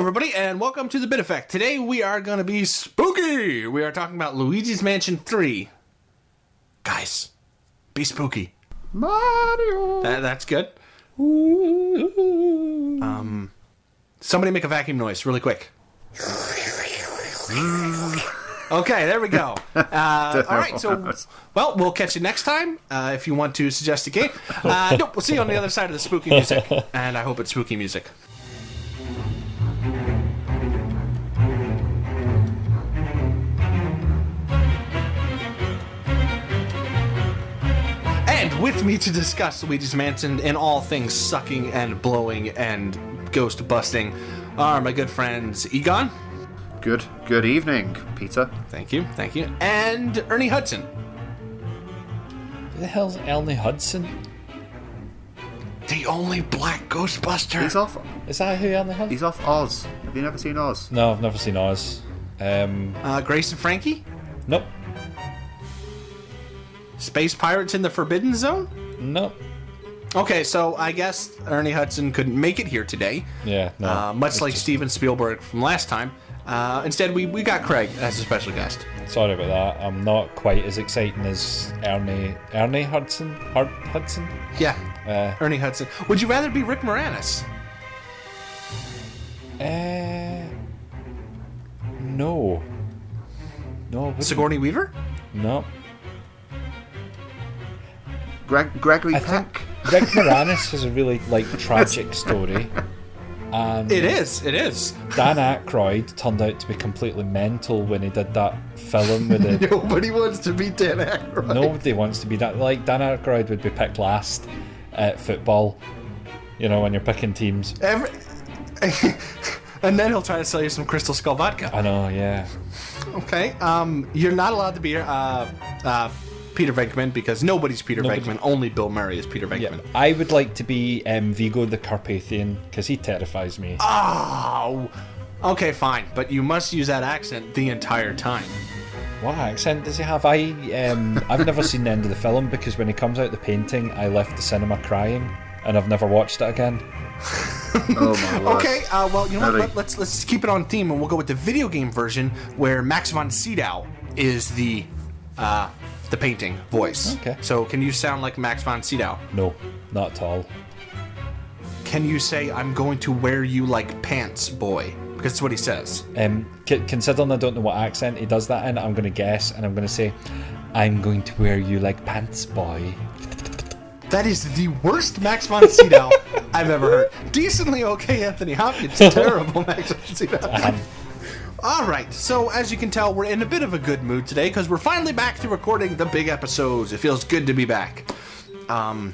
everybody, and welcome to the Bit Effect. Today we are going to be spooky. We are talking about Luigi's Mansion 3. Guys, be spooky. Mario. That, that's good. Um, somebody make a vacuum noise really quick. Okay, there we go. Uh, all right, so well, we'll catch you next time. Uh, if you want to suggest a game, uh, nope, we'll see you on the other side of the spooky music, and I hope it's spooky music. With me to discuss Luigi's Mansion and all things sucking and blowing and ghost busting are my good friends Egon. Good good evening, Peter. Thank you, thank you. And Ernie Hudson. Who the hell's Ernie Hudson? The only black Ghostbuster. He's off Is that who Ernie Hudson? he's off Oz. Have you never seen Oz? No, I've never seen Oz. Um, Uh, Grace and Frankie. nope, Space Pirates in the Forbidden Zone. nope. Okay, so I guess Ernie Hudson couldn't make it here today, Yeah, no. uh, much like just- Steven Spielberg from last time. Uh, instead, we, we got Craig as a special guest. Sorry about that. I'm not quite as exciting as Ernie Ernie Hudson. Hud- Hudson. Yeah, Uh, Ernie Hudson. Would you rather be Rick Moranis? uh, no. No. Sigourney Weaver? No. Greg, Gregory I Peck. think Rick Moranis has a really like tragic story. And It is. It is. Dan Aykroyd turned out to be completely mental when he did that film with it. Nobody wants to be Dan Aykroyd. Nobody wants to be that. Like Dan Aykroyd would be picked last at football. You know when you're picking teams. Every... and then he'll try to sell you some Crystal Skull vodka. I know, yeah. Okay. Um, you're not allowed to be uh, uh, Peter Venkman because nobody's Peter Nobody- Venkman. Only Bill Murray is Peter Yeah, Venkman. I would like to be um, Vigo the Carpathian because he terrifies me. Oh. Okay, fine, but you must use that accent the entire time. What accent does he have? I um, I've never seen the end of the film because when he comes out the painting, I left the cinema crying, and I've never watched it again. Oh my word. Okay, uh, well, you know what? Let, let's let's keep it on theme, and we'll go with the video game version where Max von Sydow is the uh, the painting voice. Okay. So, can you sound like Max von Sydow? No, not at all. Can you say "I'm going to wear you like pants, boy"? Because that's what he says. Um, c- considering I don't know what accent he does that in, I'm going to guess and I'm going to say, "I'm going to wear you like pants, boy." That is the worst Max von Sydow I've ever heard. Decently okay, Anthony Hopkins. Terrible Max von Sydow. Um, All right, so as you can tell, we're in a bit of a good mood today because we're finally back to recording the big episodes. It feels good to be back. Um,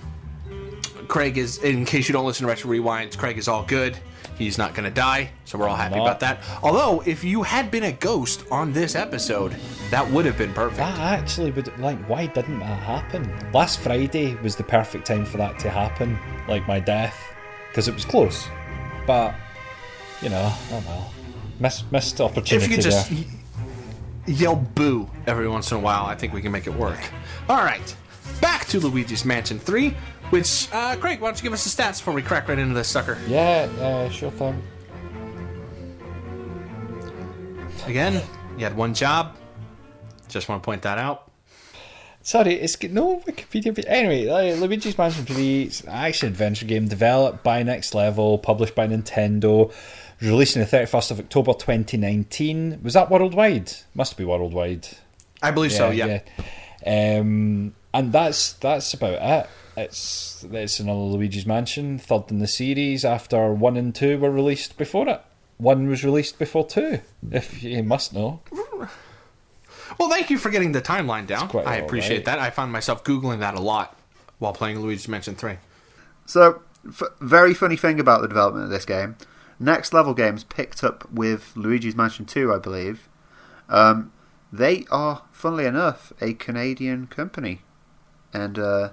Craig is, in case you don't listen to Retro Rewinds, Craig is all good. He's not going to die, so we're all happy about that. Although, if you had been a ghost on this episode, that would have been perfect. That actually would like why didn't that happen? Last Friday was the perfect time for that to happen, like my death, because it was close. But you know, oh well, missed missed opportunity if you could just there. yell boo every once in a while, I think we can make it work. All right, back to Luigi's Mansion 3, which, uh, Craig, why don't you give us the stats before we crack right into this sucker? Yeah, uh, sure thing. Again, you had one job. Just want to point that out. Sorry, it's no Wikipedia. page. Anyway, uh, Luigi's Mansion 3 is an action adventure game developed by Next Level, published by Nintendo, released on the 31st of October 2019. Was that worldwide? Must be worldwide. I believe so, yeah. yeah. Um, and that's that's about it. It's it's another Luigi's Mansion, third in the series after one and two were released before it. One was released before two, if you must know. Well, thank you for getting the timeline down. quite I appreciate right. that. I found myself Googling that a lot while playing Luigi's Mansion 3. So, f- very funny thing about the development of this game. Next Level Games picked up with Luigi's Mansion 2, I believe. Um, they are, funnily enough, a Canadian company. And uh,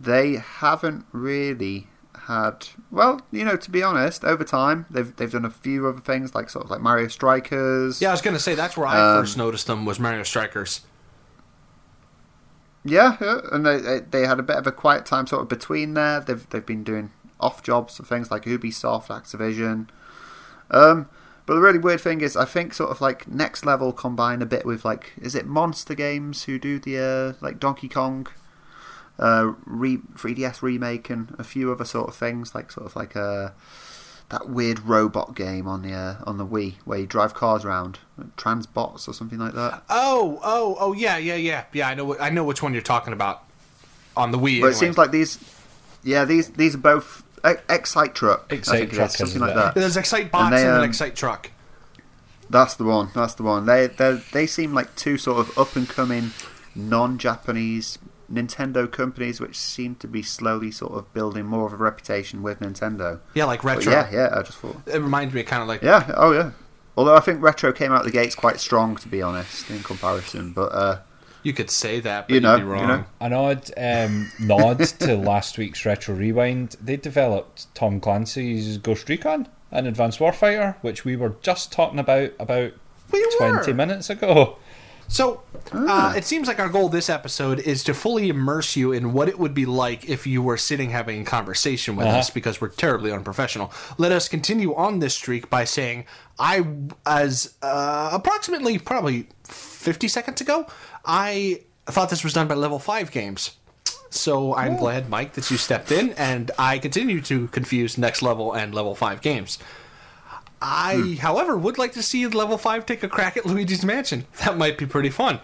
they haven't really had. Well, you know, to be honest, over time, they've, they've done a few other things, like sort of like Mario Strikers. Yeah, I was going to say that's where I Um, first noticed them was Mario Strikers. Yeah, yeah, and they, they they had a bit of a quiet time sort of between there. They've they've been doing off jobs for things like Ubisoft, Activision, Um, but the really weird thing is, I think sort of like next level combine a bit with like, is it Monster Games who do the uh, like Donkey Kong uh, re- 3DS remake and a few other sort of things, like sort of like a that weird robot game on the uh, on the Wii where you drive cars around, Transbots or something like that. Oh, oh, oh, yeah, yeah, yeah, yeah. I know, I know which one you're talking about on the Wii. But anyway. it seems like these, yeah, these these are both Excite Truck. Excite Truck is, is something like that. there's Excitebots And and, they, an um, Excite Truck. That's the one. That's the one. They they they seem like two sort of up and coming non-Japanese Nintendo companies, which seem to be slowly sort of building more of a reputation with Nintendo. Yeah, like But retro. yeah, yeah. I just thought. It reminds me kind of like Yeah. Oh yeah. Although I think retro came out the gates quite strong, to be honest, in comparison. But uh, you could say that, but You know, you'd be you wrong. know. An odd um, nod to last week's Retro Rewind. They developed Tom Clancy's Ghost Recon and Advanced Warfighter, which we were just talking about about We 20 were. minutes ago. So, Ah. uh, it seems like our goal this episode is to fully immerse you in what it would be like if you were sitting having a conversation with Uh-huh. us because we're terribly unprofessional. Let us continue on this streak by saying, I, as uh, approximately probably 50 seconds ago, I thought this was done by level 5 games. So I'm glad, Mike, that you stepped in, and I continue to confuse next level and level 5 games. I, Hmm. however, would like to see level 5 take a crack at Luigi's Mansion. That might be pretty fun.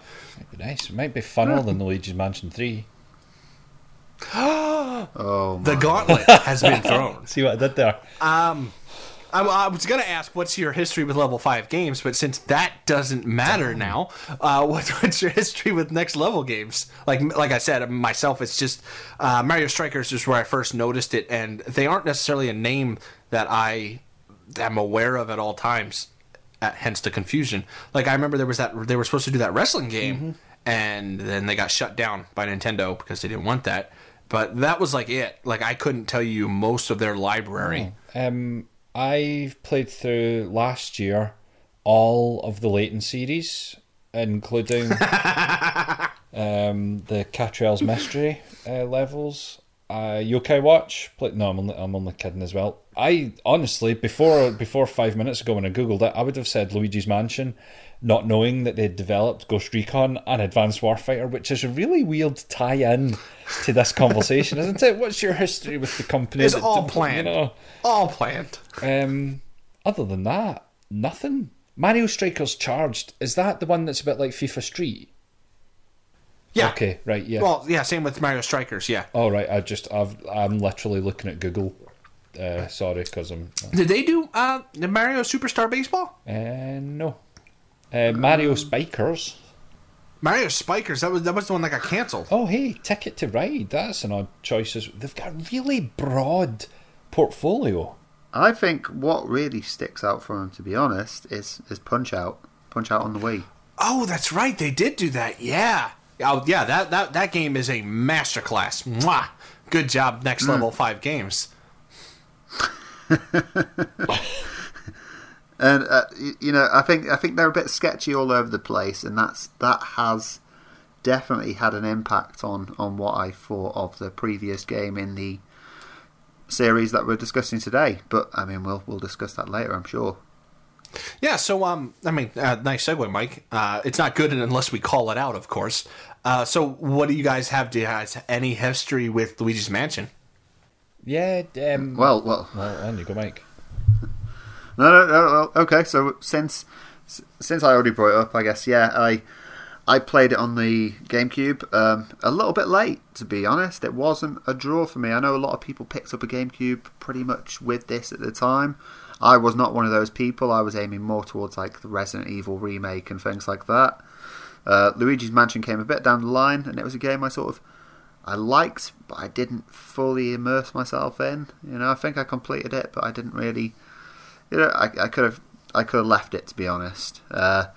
Be nice. It might be funner than Luigi's Mansion 3. oh, The gauntlet has been thrown. See what I did there? I, I was going to ask what's your history with level 5 games, but since that doesn't matter now, uh, what, what's your history with next level games? Like like I said, myself, it's just uh, Mario Strikers is where I first noticed it, and they aren't necessarily a name that I am aware of at all times. Hence the confusion. Like I remember there was that they were supposed to do that wrestling game, and then they got shut down by Nintendo because they didn't want that. But that was like it. Like I couldn't tell you most of their library. Um, I've played through last year all of the Layton series, including um, the Catrell's Mystery uh, levels. Uh, Yokai Watch. Play, no, I'm only, I'm only kidding as well. I honestly, before before five minutes ago when I googled it, I would have said Luigi's Mansion, not knowing that they'd developed Ghost Recon and Advanced Warfighter, which is a really weird tie-in to this conversation, isn't it? What's your history with the company? It's all you planned. know? All planned. Um, other than that, nothing. Mario Strikers Charged is that the one that's a bit like FIFA Street? Yeah. Okay, right, yeah. Well, yeah. Same with Mario Strikers. Yeah. All right, I just I've I'm literally looking at Google. Uh, sorry, because I'm Did they do uh, the Mario Superstar Baseball? uh, no. Uh, Mario Spikers. Mario Spikers. That was that was the one that got canceled. Oh, hey, Ticket to Ride. That's an odd choice. as- They've got a really broad portfolio. I think what really sticks out for them, to be honest, is is Punch Out. Punch Out on the Wii. Oh, that's right. They did do that. Yeah. Oh, yeah. That that that game is a masterclass. Mwah. Good job. Next level five games. And uh, y- you know, I think I think they're a bit sketchy all over the place, and that's that has definitely had an impact on on what I thought of the previous game in the series that we're discussing today. But I mean, we'll we'll discuss that later, I'm sure. Yeah. So um, I mean, uh, nice segue, Mike. Uh, it's not good unless we call it out, of course. Uh, so what do you guys have? Do you guys any history with Luigi's Mansion? Yeah. Um, Well, well, well, on you go, Mike. No, no, no, no. Okay, so since since I already brought it up, I guess yeah, I I played it on the GameCube. Um, a little bit late, to be honest. It wasn't a draw for me. I know a lot of people picked up a GameCube pretty much with this at the time. I was not one of those people. I was aiming more towards like the Resident Evil remake and things like that. Uh, Luigi's Mansion came a bit down the line, and it was a game I sort of I liked, but I didn't fully immerse myself in. You know, I think I completed it, but I didn't really you know, I, I could have I could have left it to be honest. Uh,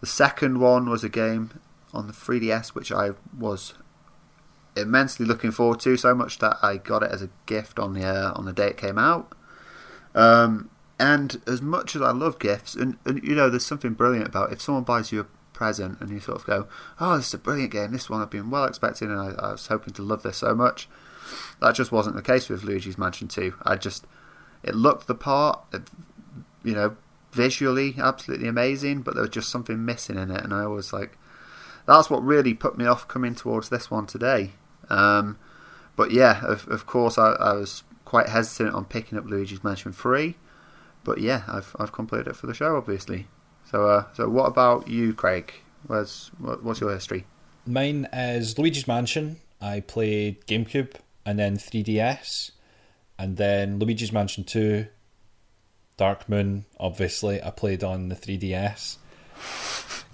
the second one was a game on the 3DS which I was immensely looking forward to, so much that I got it as a gift on the uh, on the day it came out. Um, and as much as I love gifts, and, and you know, there's something brilliant about if someone buys you a present and you sort of go, "Oh, this is a brilliant game. This one I've been well expecting, and I, I was hoping to love this so much." That just wasn't the case with Luigi's Mansion 2. I just it looked the part. It, you know, visually absolutely amazing, but there was just something missing in it, and I was like, that's what really put me off coming towards this one today. Um, but yeah, of, of course, I, I was quite hesitant on picking up Luigi's Mansion 3, but yeah, I've I've completed it for the show, obviously. So, uh, so what about you, Craig? Where's what, what's your history? Mine is Luigi's Mansion. I played GameCube and then 3DS, and then Luigi's Mansion 2, Dark Moon. Obviously, I played on the 3DS.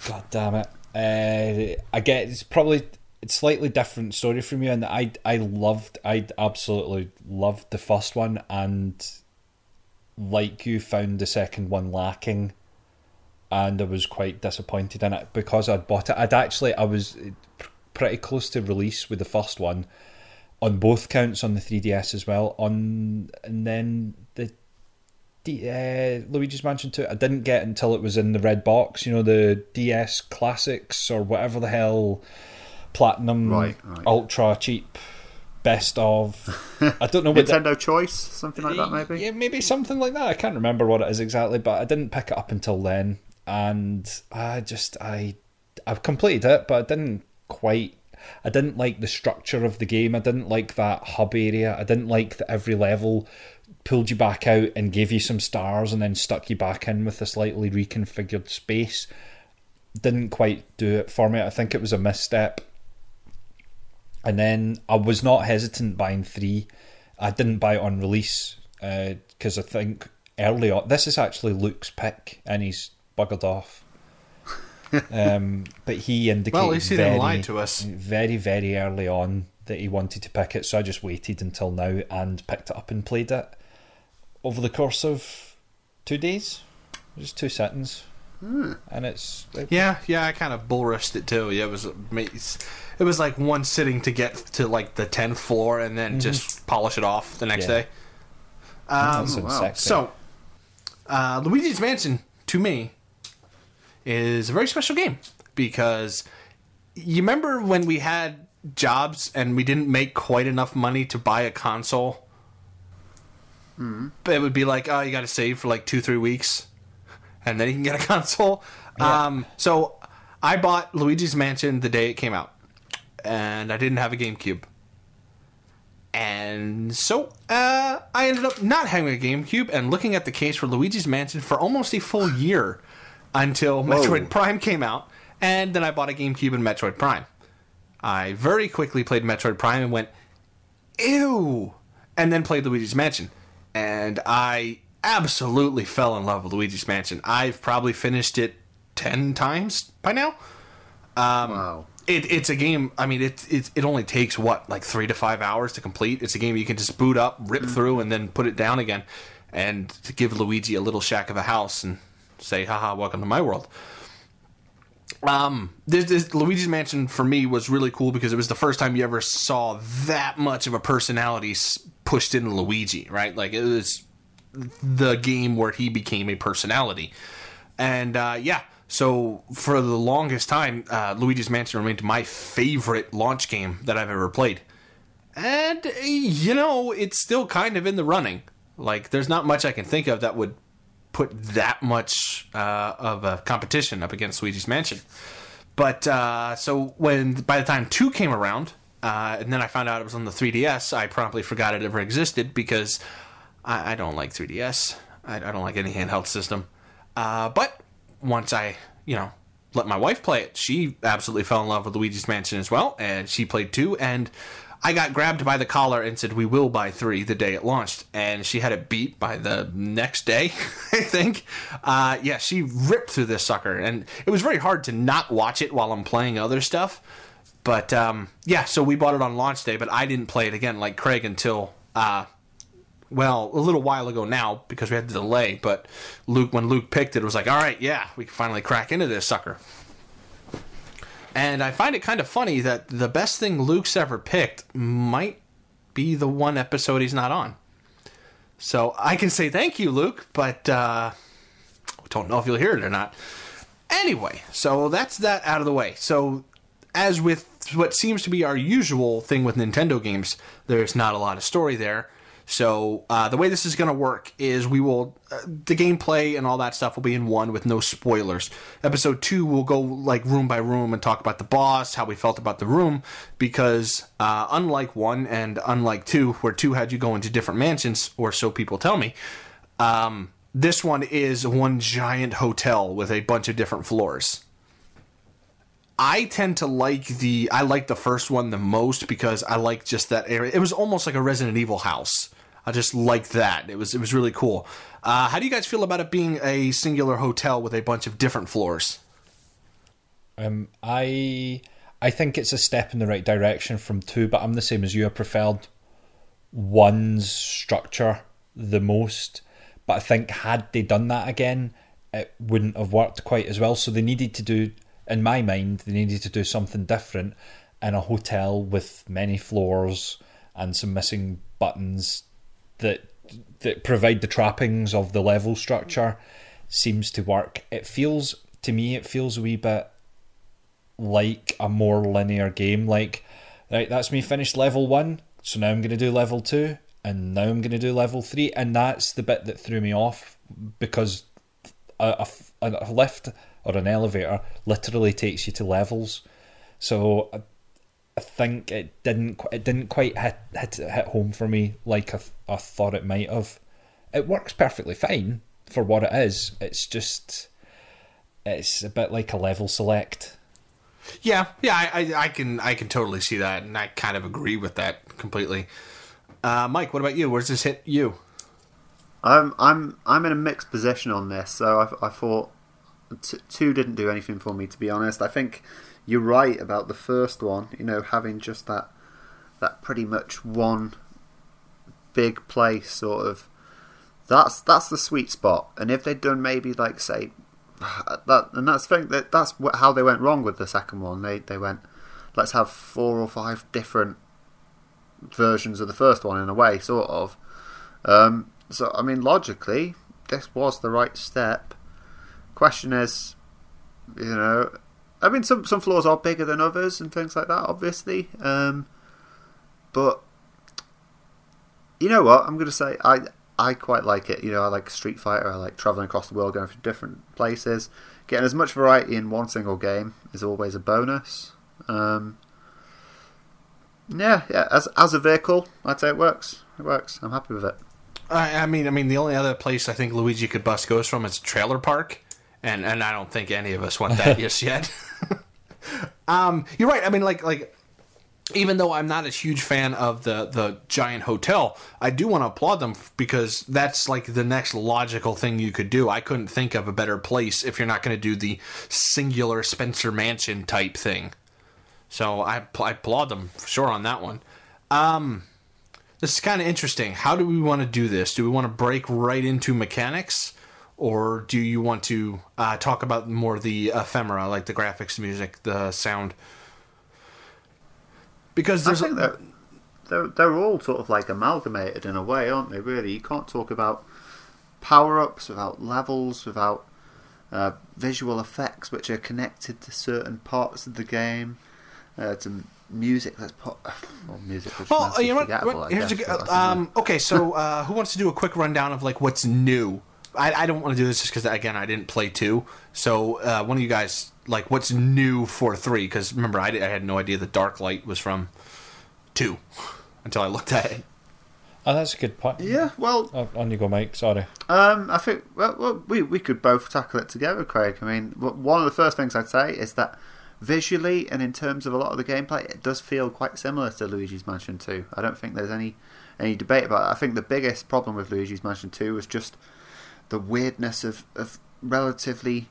God damn it! Uh, I get it's probably it's slightly different story from you, and I I loved I absolutely loved the first one, and like you found the second one lacking and I was quite disappointed in it because I'd bought it. I'd actually I was pretty close to release with the first one on both counts on the 3DS as well. On and then the D, uh, Luigi's Mansion 2 I didn't get until it was in the red box, you know, the DS Classics or whatever the hell Platinum Right, right. Ultra cheap best of I don't know what the- Nintendo Choice, something like that, maybe. yeah, maybe something like that. I can't remember what it is exactly, but I didn't pick it up until then, and I just I I've completed it, but I didn't quite. I didn't like the structure of the game. I didn't like that hub area. I didn't like that every level pulled you back out and gave you some stars and then stuck you back in with a slightly reconfigured space. Didn't quite do it for me. I think it was a misstep. And then I was not hesitant buying three. I didn't buy it on release because I think early on. This is actually Luke's pick, and he's buggered off. um, but he indicated Well, he very, didn't lie to us. very, very early on that he wanted to pick it. So I just waited until now and picked it up and played it over the course of two days, just two settings, and it's Yeah, yeah, I kind of bull rushed it too. Yeah, it was it was like one sitting to get to like the tenth floor and then just polish it off the next Mm-hmm. Yeah. day. Um, wow. so, uh, Luigi's Mansion to me is a very special game because you remember when we had jobs and we didn't make quite enough money to buy a console. But it would be like, oh, you got to save for like two, three weeks, and then you can get a console. Um, so I bought Luigi's Mansion the day it came out, and I didn't have a GameCube. And so uh, I ended up not having a GameCube and looking at the case for Luigi's Mansion for almost a full year until Metroid Prime came out, and then I bought a GameCube and Metroid Prime. I very quickly played Metroid Prime and went, ew, and then played Luigi's Mansion. And I absolutely fell in love with Luigi's Mansion. I've probably finished it 10 times by now. wow. It, it's a game. I mean, it, it it only takes what like three to five hours to complete. It's a game you can just boot up, rip through, and then put it down again, and to give Luigi a little shack of a house and say, "Haha, welcome to my world." Um, this, this Luigi's Mansion for me was really cool because it was the first time you ever saw that much of a personality pushed into Luigi. Right, like it was the game where he became a personality. And uh, yeah, so for the longest time, uh, Luigi's Mansion remained my favorite launch game that I've ever played. And, you know, it's still kind of in the running. Like, there's not much I can think of that would put that much uh, of a competition up against Luigi's Mansion. But uh, so when by the time two came around, uh, and then I found out it was on the 3DS, I promptly forgot it ever existed because I, I don't like 3DS. I, I don't like any handheld system. Uh, but once I, you know, let my wife play it, she absolutely fell in love with Luigi's Mansion as well, and she played two. And I got grabbed by the collar and said, "We will buy three the day it launched." And she had it beat by the next day, I think. Uh, yeah, she ripped through this sucker, and it was very hard to not watch it while I'm playing other stuff. But um, yeah, so we bought it on launch day, but I didn't play it again like Craig until uh, well, a little while ago now because we had the delay. But Luke, when Luke picked it, it was like, all right, yeah, we can finally crack into this sucker. And I find it kind of funny that the best thing Luke's ever picked might be the one episode he's not on. So I can say thank you, Luke, but uh, don't know if you'll hear it or not. Anyway, so that's that out of the way. So, as with what seems to be our usual thing with Nintendo games, there's not a lot of story there. So uh, the way this is going to work is we will uh, the gameplay and all that stuff will be in one with no spoilers. Episode two will go like room by room and talk about the boss, how we felt about the room, because uh, unlike one and unlike two, where two had you go into different mansions, or so people tell me. Um, this one is one giant hotel with a bunch of different floors. I tend to like the I like the first one the most because I like just that area. It was almost like a Resident Evil house. I just liked that. It was it was really cool. Uh, how do you guys feel about it being a singular hotel with a bunch of different floors? Um, I I think it's a step in the right direction from two, but I'm the same as you. I preferred one's structure the most, but I think had they done that again, it wouldn't have worked quite as well. So they needed to do, in my mind, they needed to do something different in a hotel with many floors and some missing buttons that that provide the trappings of the level structure seems to work. It feels to me it feels a wee bit like a more linear game. Like, right, that's me finished level one, so now I'm going to do level two, and now I'm going to do level three, and that's the bit that threw me off because a, a, a lift or an elevator literally takes you to levels. So I, I think it didn't it didn't quite hit hit, hit home for me like I, I thought it might have. It works perfectly fine for what it is. It's just it's a bit like a level select. Yeah, yeah, I, I, I can I can totally see that, and I kind of agree with that completely. Uh, Mike, what about you? Where's this hit you? I'm I'm I'm in a mixed position on this. So I, I thought t- two didn't do anything for me, to be honest. I think you're right about the first one. You know, having just that that pretty much one big place, sort of. That's that's the sweet spot. And if they'd done maybe like say that, and that's thing that that's how they went wrong with the second one. They they went, let's have four or five different versions of the first one in a way, sort of. Um, so I mean, logically, this was the right step. Question is, you know, I mean, some some floors are bigger than others and things like that, obviously. Um, but you know what? I'm going to say I I quite like it. You know, I like Street Fighter. I like traveling across the world, going to different places. Getting as much variety in one single game is always a bonus. Um, yeah, yeah. As as a vehicle, I'd say it works. It works. I'm happy with it. I, I mean, I mean, the only other place I think Luigi could bust goes from is trailer park, and and I don't think any of us want that just yet. um, you're right. I mean, like like even though I'm not a huge fan of the the giant hotel, I do want to applaud them because that's like the next logical thing you could do. I couldn't think of a better place if you're not going to do the singular Spencer Mansion type thing. So I, I applaud them for sure on that one. Um, this is kind of interesting. How do we want to do this? Do we want to break right into mechanics? Or do you want to uh, talk about more the ephemera, like the graphics, the music, the sound? Because I think a, they're, they're they're all sort of like amalgamated in a way, aren't they? Really, you can't talk about power ups without levels, without uh, visual effects which are connected to certain parts of the game, uh, to music that's put. Well, music which Well, you know what? what- a guess, good- but I don't know. um, okay, so uh, who wants to do a quick rundown of like what's new? I, I don't want to do this just because again I didn't play two. So uh, one of you guys like what's new for three? Because remember I, I had no idea the Dark Light was from two until I looked at it. Oh, that's a good point. yeah, well, Oh, on you go, Mike. Sorry. Um, I think well, well, we we could both tackle it together, Craig. I mean, one of the first things I'd say is that visually and in terms of a lot of the gameplay, it does feel quite similar to Luigi's Mansion 2. I don't think there's any any debate about it. I think the biggest problem with Luigi's Mansion 2 was just the weirdness of, of relatively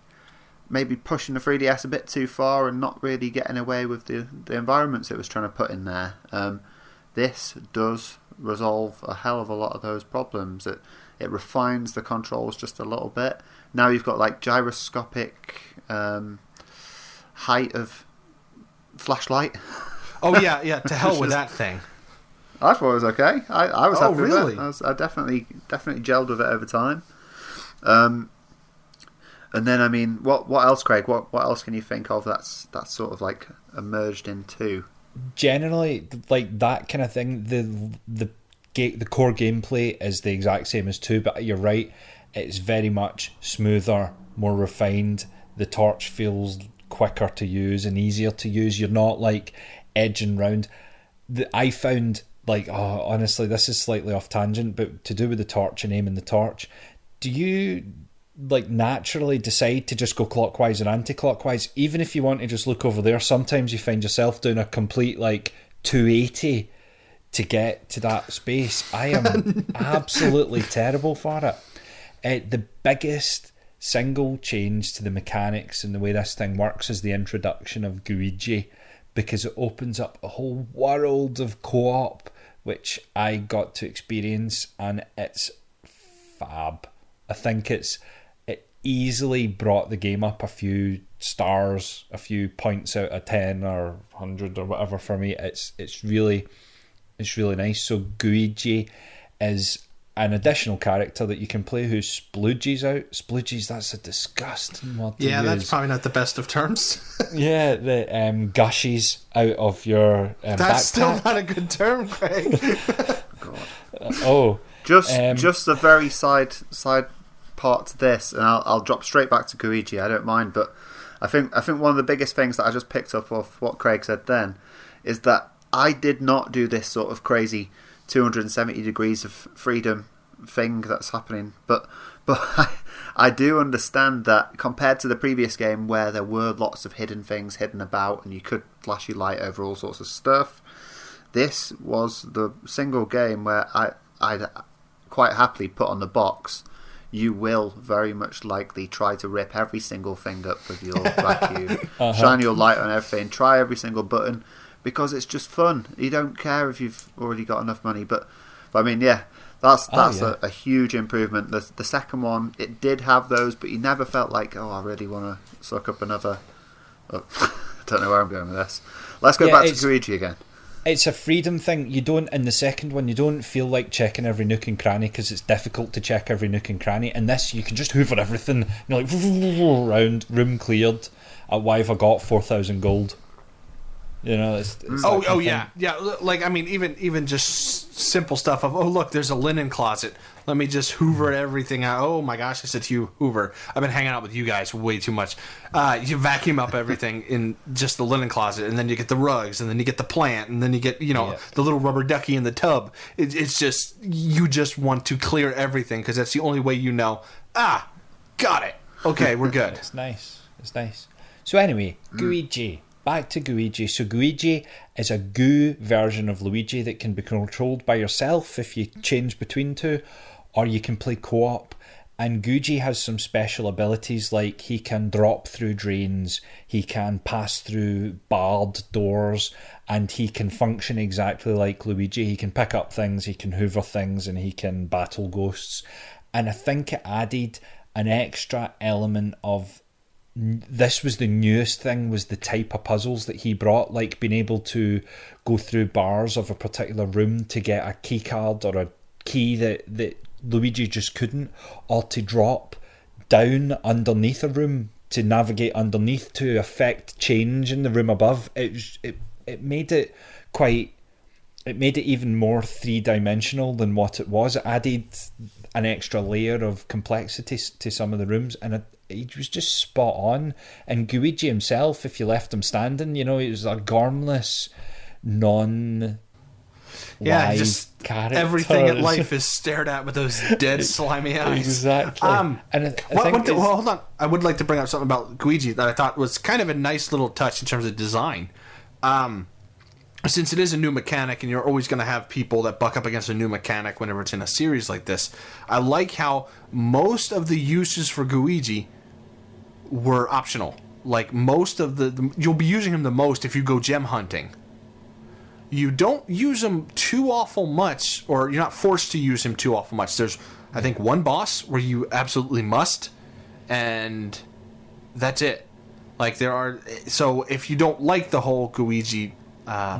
maybe pushing the 3DS a bit too far and not really getting away with the, the environments it was trying to put in there. Um, this does resolve a hell of a lot of those problems. It it refines the controls just a little bit. Now you've got like gyroscopic um, height of flashlight. Oh yeah, yeah. To hell with that thing. I thought it was okay. I, I was Oh, happy with really? it. I, was, I definitely definitely gelled with it over time. Um, and then I mean, what what else, Craig? What what else can you think of that's that's sort of like emerged into? Generally, like that kind of thing, the the ga- the core gameplay is the exact same as two, but you're right. It's very much smoother, more refined. The torch feels quicker to use and easier to use. You're not like edging round. The, I found like oh honestly this is slightly off tangent, but to do with the torch and aiming the torch, do you like naturally decide to just go clockwise or anti-clockwise even if you want to just look over there? Sometimes you find yourself doing a complete like 280 to get to that space. I am absolutely terrible for it. Uh, the biggest single change to the mechanics and the way this thing works is the introduction of Gooigi because it opens up a whole world of co-op which I got to experience and it's fab. I think it's it easily brought the game up a few stars, a few points out of ten or hundred or whatever for me. It's it's really it's really nice. So Gooigi is an additional character that you can play who splooges out. Splooges, that's a disgusting word. to Yeah, that's use. probably not the best of terms. yeah, the um, gushes out of your um, that's still not a good term, Craig. oh, Just Um, just a very side side part to this, and I'll, I'll drop straight back to Gooigi. I don't mind, but I think I think one of the biggest things that I just picked up off what Craig said then is that I did not do this sort of crazy 270 degrees of freedom thing that's happening, but but I, I do understand that compared to the previous game where there were lots of hidden things hidden about and you could flash your light over all sorts of stuff this was the single game where I I'd quite happily put on the box. You will very much likely try to rip every single thing up with your vacuum, uh-huh. shine your light on everything, try every single button because it's just fun. You don't care if you've already got enough money, but, but I mean, yeah, that's oh, that's yeah. a, a huge improvement. The the second one, it did have those, but you never felt like, oh, I really want to suck up another. Oh, I don't know where I'm going with this. Let's go Yeah, back to it's- Luigi again. It's a freedom thing. You don't in the second one. You don't feel like checking every nook and cranny because it's difficult to check every nook and cranny. In this, you can just hoover everything. You're like round, room cleared. At why have I got four thousand gold? You know, it's, it's mm. Oh, oh yeah, thing. yeah. Like I mean, even even just simple stuff of oh look, there's a linen closet. Let me just hoover everything out. Oh my gosh, I said to you, Hoover. I've been hanging out with you guys way too much. Uh, you vacuum up everything in just the linen closet, and then you get the rugs, and then you get the plant, and then you get you know Yeah. the little rubber ducky in the tub. It, it's just you just want to clear everything because that's the only way you know. Ah, got it. Okay, we're good. It's nice. It's nice. So anyway, Gooigi. Back to Gooigi. So Gooigi is a goo version of Luigi that can be controlled by yourself if you change between two, or you can play co-op. And Gooigi has some special abilities like he can drop through drains, he can pass through barred doors, and he can function exactly like Luigi. He can pick up things, he can hoover things, and he can battle ghosts. And I think it added an extra element of this was the newest thing was the type of puzzles that he brought like being able to go through bars of a particular room to get a key card or a key that that Luigi just couldn't or to drop down underneath a room to navigate underneath to affect change in the room above it it it made it quite it made it even more three dimensional than what it was. It added an extra layer of complexity to some of the rooms, and it, it was just spot on. And Gooigi himself, if you left him standing, you know, he was a gormless, non. Yeah, just character. everything in life is stared at with those dead slimy eyes. Exactly. Um, And what- what the- well, hold on. I would like to bring up something about Gooigi that I thought was kind of a nice little touch in terms of design. Um, since it is a new mechanic, and you're always going to have people that buck up against a new mechanic whenever it's in a series like this, I like how most of the uses for Gooigi were optional. Like most of the, the you'll be using him the most if you go gem hunting you don't use him too awful much, or you're not forced to use him too awful much. There's, I think, one boss where you absolutely must, and that's it. Like there are, so if you don't like the whole Gooigi uh,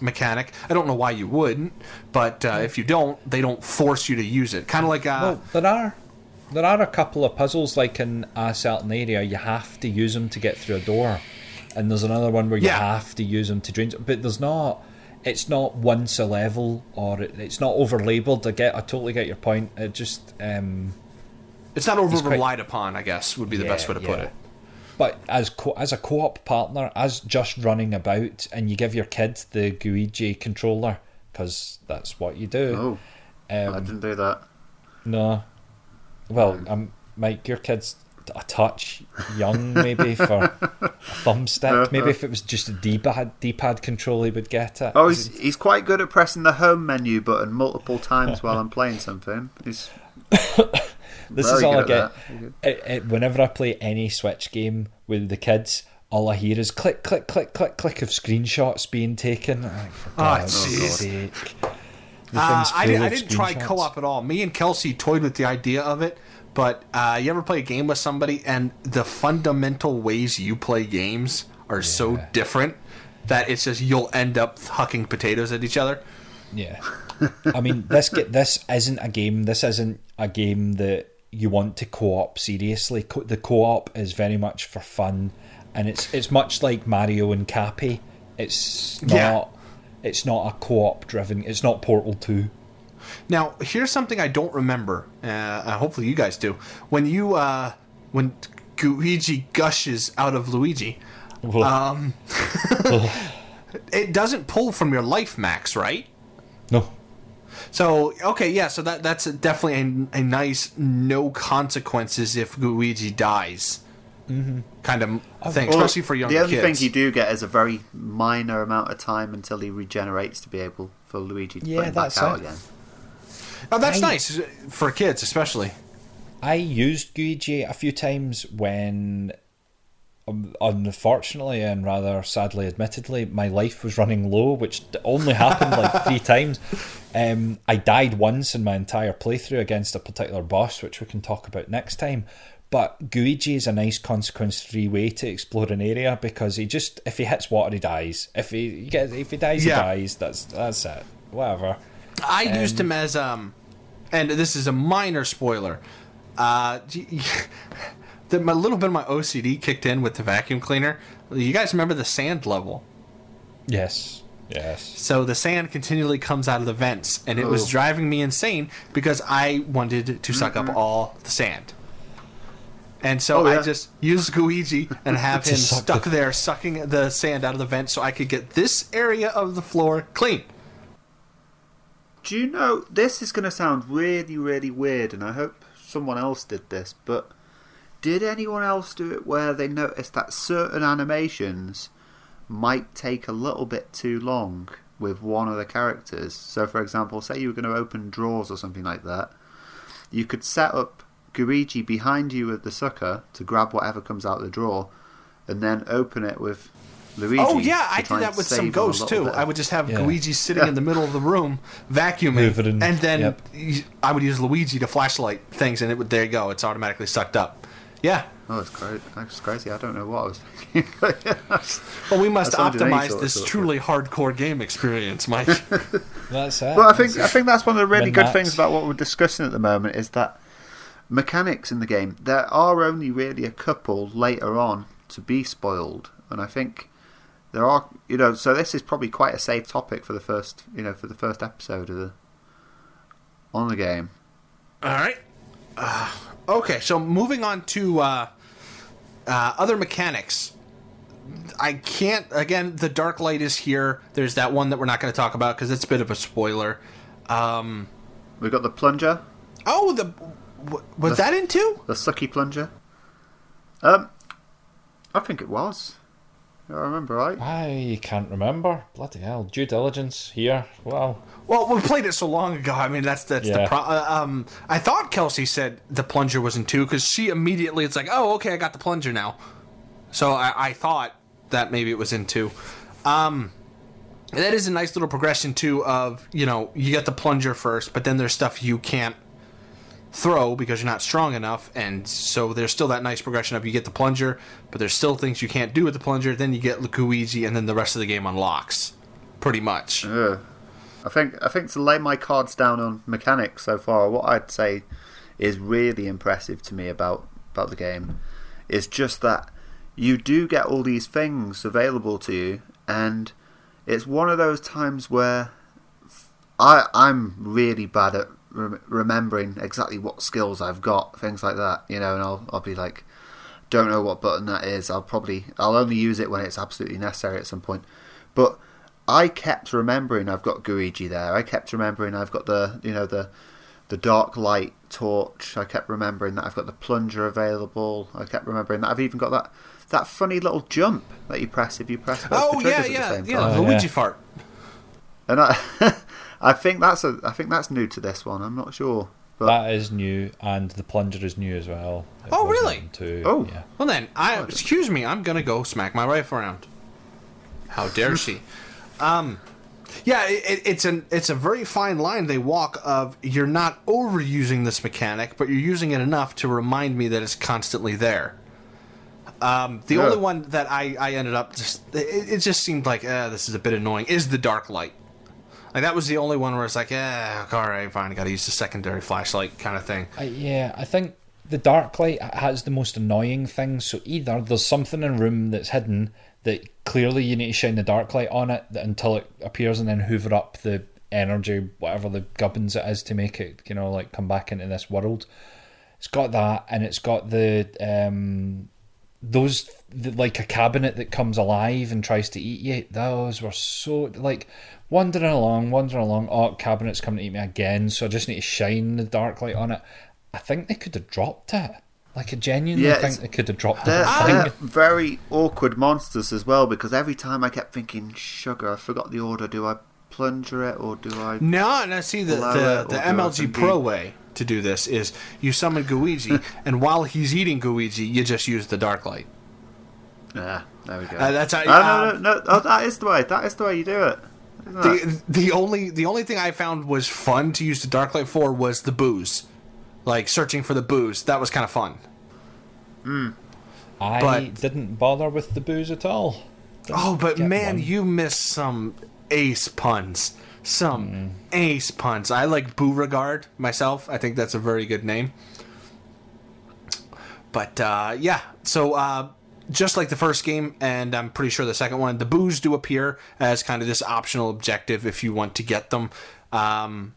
mechanic, I don't know why you wouldn't, but uh, if you don't, they don't force you to use it. Kind of like uh, Well, there are there are a couple of puzzles like in a certain area you have to use them to get through a door, and there's another one where you Yeah. have to use them to drain. But there's not. It's not once a level or it, it's not over labeled. I get, I totally get your point. It just, um, It's not over quite- relied upon, I guess, would be the best way to put it. But as co- as a co-op partner, as just running about, and you give your kid the Gooigi controller because that's what you do. Oh, I um, didn't do that. no, well, um, Mike, your kid's a touch young, maybe for a thumbstick. Maybe if it was just a D-pad, D-pad control, he would get it. Oh, he's, he's quite good at pressing the home menu button multiple times while I'm playing something. He's This Very is all I good get. at that. It, it, whenever I play any Switch game with the kids, all I hear is click, click, click, click, click of screenshots being taken. I'm like, for Oh, God's jeez. sake. Uh, I, I didn't try co-op at all. Me and Kelsey toyed with the idea of it, but uh, you ever play a game with somebody and the fundamental ways you play games are so different that it's just you'll end up hucking potatoes at each other. Yeah, I mean this get this isn't a game. This isn't a game that you want to co-op seriously. Co- the co-op is very much for fun, and it's it's much like Mario and Cappy. It's not. Yeah. It's not a co-op driven. It's not Portal Two. Now, here's something I don't remember. Uh, hopefully, you guys do. When you uh, when Gooigi gushes out of Luigi, um, it doesn't pull from your life max, right? no. So okay, yeah. So that that's definitely a, a nice no consequences if Gooigi dies kind of thing, Well, especially for younger The only kids. thing you do get is a very minor amount of time until he regenerates to be able for Luigi to Yeah, put him back out it. again. Oh, that's I- nice for kids, especially. I used Gooigi a few times when, um, unfortunately and rather sadly, admittedly, my life was running low, which only happened like three times. Um, I died once in my entire playthrough against a particular boss, which we can talk about next time. But Gooigi is a nice consequence-free way to explore an area because he just, if he hits water, he dies. If he, gets, if he dies, Yeah. he dies. That's that's it. Whatever. I used him as um, and this is a minor spoiler. Uh, the, my little bit of my OCD kicked in with the vacuum cleaner. You guys remember the sand level? Yes. Yes. So the sand continually comes out of the vents, and it was Oh. driving me insane because I wanted to suck up all the sand. And so Oh, yeah. I just used Gooigi and have him stuck the- there sucking the sand out of the vent so I could get this area of the floor clean. Do you know this is going to sound really, really weird, and I hope someone else did this, but did anyone else do it where they noticed that certain animations might take a little bit too long with one of the characters? So, for example, say you were going to open drawers or something like that, you could set up Gooigi behind you with the sucker to grab whatever comes out of the drawer, and then open it with Luigi. Oh yeah, I try did that with some save on a ghosts too. bit. I would just have Yeah. Luigi sitting Yeah. in the middle of the room vacuuming, Hoovering, and then yep. y- I would use Luigi to flashlight things, and it would there you go. It's automatically sucked up. Yeah. Oh, it's crazy. That's crazy. I don't know what I was thinking. Well, we must optimize this stuff. truly hardcore game experience, Mike. That's it. Well, I think I think that's one of the really Min good things about what we're discussing at the moment is that mechanics in the game. There are only really a couple later on to be spoiled, and I think there are. You know, so this is probably quite a safe topic for the first. You know, for the first episode of the on the game. All right. Uh, okay, so moving on to uh, uh, other mechanics. I can't. Again, the dark light is here. There's that one that we're not going to talk about because it's a bit of a spoiler. Um, We've got the plunger, oh, the w- was that in two? the sucky plunger. Um, I think it was. I remember right. I can't remember. Bloody hell. Due diligence here. Wow. Well, we played it so long ago. I mean, that's that's the Yeah. pro- uh, um. I thought Kelsey said the plunger was in two because she immediately it's like, oh, okay, I got the plunger now. So I, I thought that maybe it was in two. Um, that is a nice little progression too. Of you know, you get the plunger first, but then there's stuff you can't throw because you're not strong enough, and so there's still that nice progression of you get the plunger, but there's still things you can't do with the plunger. Then you get Gooigi, and then the rest of the game unlocks, pretty much. I think I think to lay my cards down on mechanics so far, what I'd say is really impressive to me about about the game is just that you do get all these things available to you, and it's one of those times where I I'm really bad at rem- remembering exactly what skills I've got, things like that. You know, and I'll I'll be like, don't know what button that is. I'll probably I'll only use it when it's absolutely necessary at some point. But I kept remembering I've got Gooigi there. I kept remembering I've got the you know the the dark light torch. I kept remembering that I've got the plunger available. I kept remembering that I've even got that that funny little jump that you press if you press both Oh the yeah, triggers at yeah, the same yeah. time. Oh, Luigi yeah. fart. And I I think that's a I think that's new to this one. I'm not sure. But That is new, and the plunger is new as well. It Oh, really? Too, Oh. yeah. Well then, I excuse me. I'm gonna go smack my wife around. How dare she? Um, yeah, it, it's an it's a very fine line they walk of you're not overusing this mechanic, but you're using it enough to remind me that it's constantly there. Um, the Yeah. only one that I, I ended up just it, it just seemed like uh, this is a bit annoying is the dark light. Like that was the only one where it's like, yeah, all right, fine, got to use the secondary flashlight kind of thing. I, yeah, I think the dark light has the most annoying thing. So either there's something in a room that's hidden that clearly you need to shine the dark light on it until it appears, and then hoover up the energy, whatever the gubbins it is, to make it, you know, like come back into this world. It's got that, and it's got the um, those the, like a cabinet that comes alive and tries to eat you. Those were so like wandering along, wandering along. Oh, cabinet's coming to eat me again. So I just need to shine the dark light on it. I think they could have dropped it. Like I genuinely Yeah, think they could have dropped They're, the whole they're very awkward monsters as well because every time I kept thinking, sugar, I forgot the order. Do I plunger it or do I. No, and I See, the Blow the, the MLG Pro way to do this is you summon Gooigi, and while he's eating Gooigi, you just use the dark light. Yeah, there we go. Uh, that's how- Oh, uh, no, no, no. Oh, that is the way. That is the way you do it. Isn't it? The the only the only thing I found was fun to use the Darklight for was the boos, like searching for the boos. That was kind of fun. I but- didn't bother with the boos at all. Didn't Oh, but man, one. you missed some ace puns. Some ace puns. I like Beauregard myself. I think that's a very good name. But uh, yeah, so uh, just like the first game, and I'm pretty sure the second one, the boos do appear as kind of this optional objective if you want to get them. Um,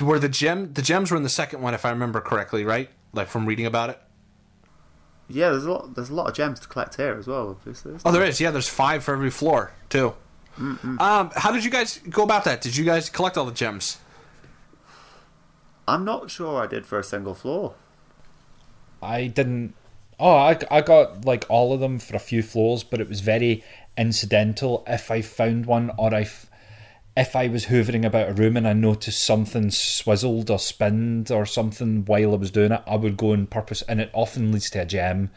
were the gem the gems were in the second one, if I remember correctly, right? Like from reading about it. Yeah, there's a lot. There's a lot of gems to collect here as well. Obviously. Oh, there there? is. Yeah, there's five for every floor too. Um, how did you guys go about that? Did you guys collect all the gems? I'm not sure I did for a single floor. I didn't. Oh, I, I got like all of them for a few floors, but it was very incidental. If I found one, or if if I was hoovering about a room and I noticed something swizzled or spinned or something while I was doing it, I would go and purpose, and it often leads to a gem.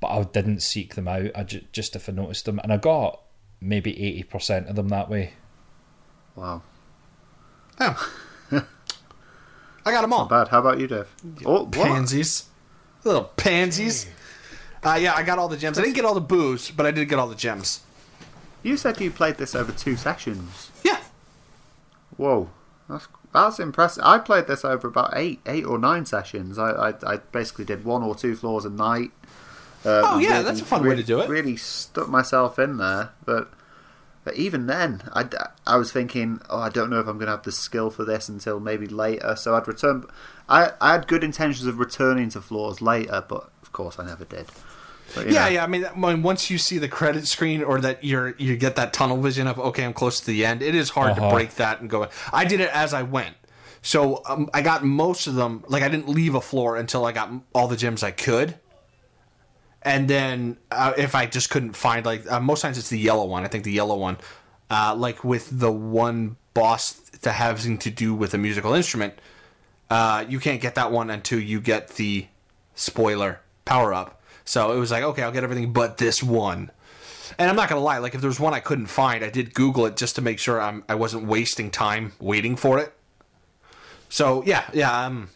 But I didn't seek them out. I ju- just if I noticed them, and I got maybe eighty percent of them that way. Wow, Oh. I got them all. bad. How about you, Dave? Oh, what? Pansies. Little pansies. Uh, yeah, I got all the gems. I didn't get all the boos, but I did get all the gems. You said you played this over two sessions. Yeah. Whoa, that's that's impressive. I played this over about eight, eight or nine sessions. I I, I basically did one or two floors a night. Uh, Oh, yeah, that's a fun way to do it. Really stuck myself in there, but but even then, I, I was thinking, oh, I don't know if I'm going to have the skill for this until maybe later. So I'd return. I I had good intentions of returning to floors later, but of course I never did. But, Yeah, know, yeah. I mean, when once you see the credit screen or that you're you get that tunnel vision of okay, I'm close to the end. It is hard to Uh-huh. break that and go. I did it as I went, so um, I got most of them. Like I didn't leave a floor until I got all the gems I could. And then uh, if I just couldn't find like uh, most times it's the yellow one. I think the yellow one, uh, like with the one boss that having to do with a musical instrument, uh, you can't get that one until you get the spoiler power up. So it was like, okay, I'll get everything but this one. And I'm not gonna lie, like if there was one I couldn't find, I did Google it just to make sure I'm I wasn't wasting time waiting for it. So yeah, yeah, um,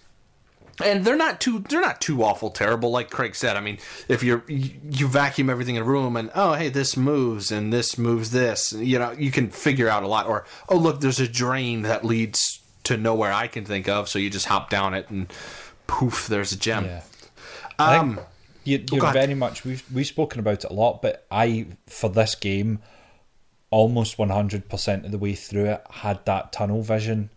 and they're not too they're not too awful terrible. Like Craig said, I mean, if you're you, you vacuum everything in a room and oh hey this moves and this moves this, you know you can figure out a lot. Or oh look, there's a drain that leads to nowhere I can think of, so you just hop down it and poof, there's a gem. Yeah. I think You, go you're ahead. very much we've we've spoken about it a lot, but I for this game almost 100% of the way through it had that tunnel vision.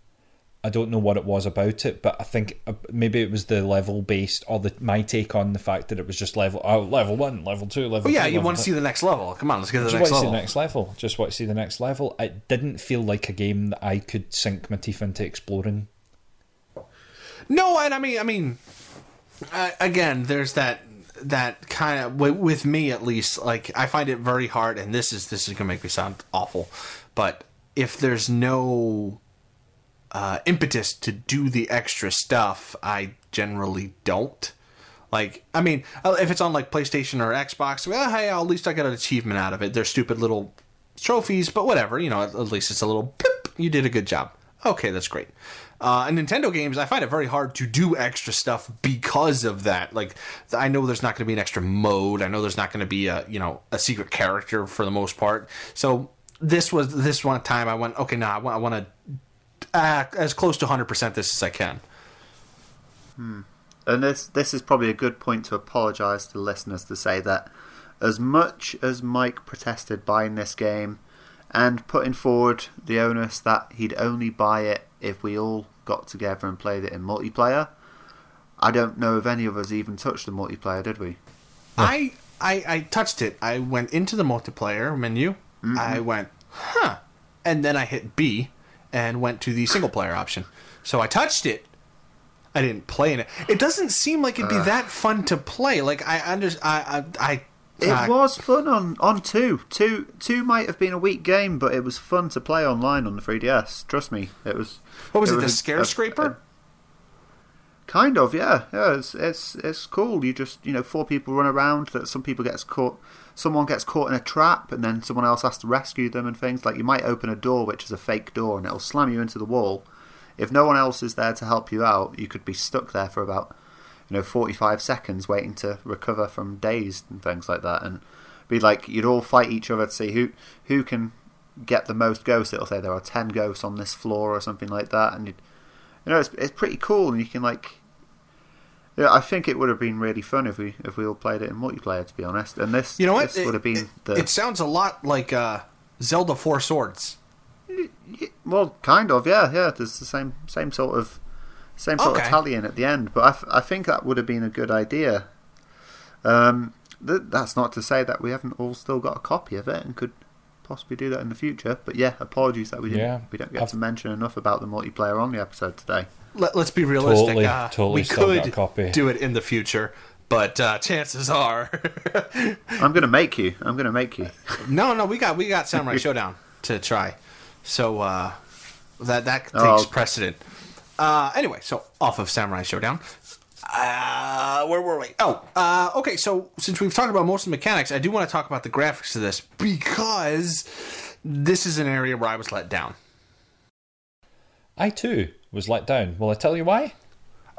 I don't know what it was about it, but I think uh, maybe it was the level based or the my take on the fact that it was just level oh, level one, level two, level. Oh yeah, three, you level want to see the next level. Come on, let's get to the Just next want to see level. the next level. Just want to see the next level. It didn't feel like a game that I could sink my teeth into exploring. No, and I mean, I mean, uh, again, there's that that kind of with, me at least. Like, I find it very hard, and this is this is gonna make me sound awful, but if there's no uh, impetus to do the extra stuff, I generally don't. Like, I mean, uh, if it's on like PlayStation or Xbox, well, hey, at least I got an achievement out of it. They're stupid little trophies, but whatever. You know, at, least it's a little. You did a good job. Okay, that's great. Uh, in Nintendo games, I find it very hard to do extra stuff because of that. Like, I know there's not going to be an extra mode. I know there's not going to be a you know a secret character for the most part. So this was this one time I went, okay, now I want, I want to act as close to 100 percent this as I can. And this this is probably a good point to apologise to listeners to say that as much as Mike protested buying this game and putting forward the onus that he'd only buy it if we all got together and played it in multiplayer, I don't know if any of us even touched the multiplayer, did we? I, I I touched it. I went into the multiplayer menu. Mm-hmm. I went, huh, and then I hit B and went to the single player option. So I touched it. I didn't play in it. It doesn't seem like it'd be that fun to play. Like I under I I. I It uh, was fun on, on two. Two two might have been a weak game, but it was fun to play online on the 3DS. Trust me, it was. What was it? the a- scare a- scraper? Kind of, yeah, yeah. It's it's it's cool. You just you know four people run around. That some people gets caught, someone gets caught in a trap, and then someone else has to rescue them and things. Like you might open a door which is a fake door, and it'll slam you into the wall. If no one else is there to help you out, you could be stuck there for about you know forty five seconds waiting to recover from dazed and things like that. And be like you'd all fight each other to see who who can get the most ghosts. It'll say there are ten ghosts on this floor or something like that, and you'd you know, it's it's pretty cool, and you can like. Yeah, I think it would have been really fun if we if we all played it in multiplayer. To be honest, and this You know what? this It, would have been it, the it sounds a lot like uh, Zelda Four Swords. well, kind of yeah yeah. There's the same same sort of same sort Okay. of Italian at the end, but I, th- I think that would have been a good idea. Um, th- that's not to say that we haven't all still got a copy of it and could possibly do that in the future. But yeah, apologies that we didn't Yeah. we don't get I've- to mention enough about the multiplayer on the episode today. Let, us be realistic. Totally, uh, totally we still got a could copy. do it in the future, but uh, chances are, I'm gonna make you. I'm gonna make you. no, no. We got we got Samurai Shodown to try, so uh, that that takes Oh. precedent. Uh, anyway, so off of Samurai Shodown. Uh, where were we? Oh, uh, okay. So since we've talked about most of the mechanics, I do want to talk about the graphics of this because this is an area where I was let down. I too was let down. Will I tell you why?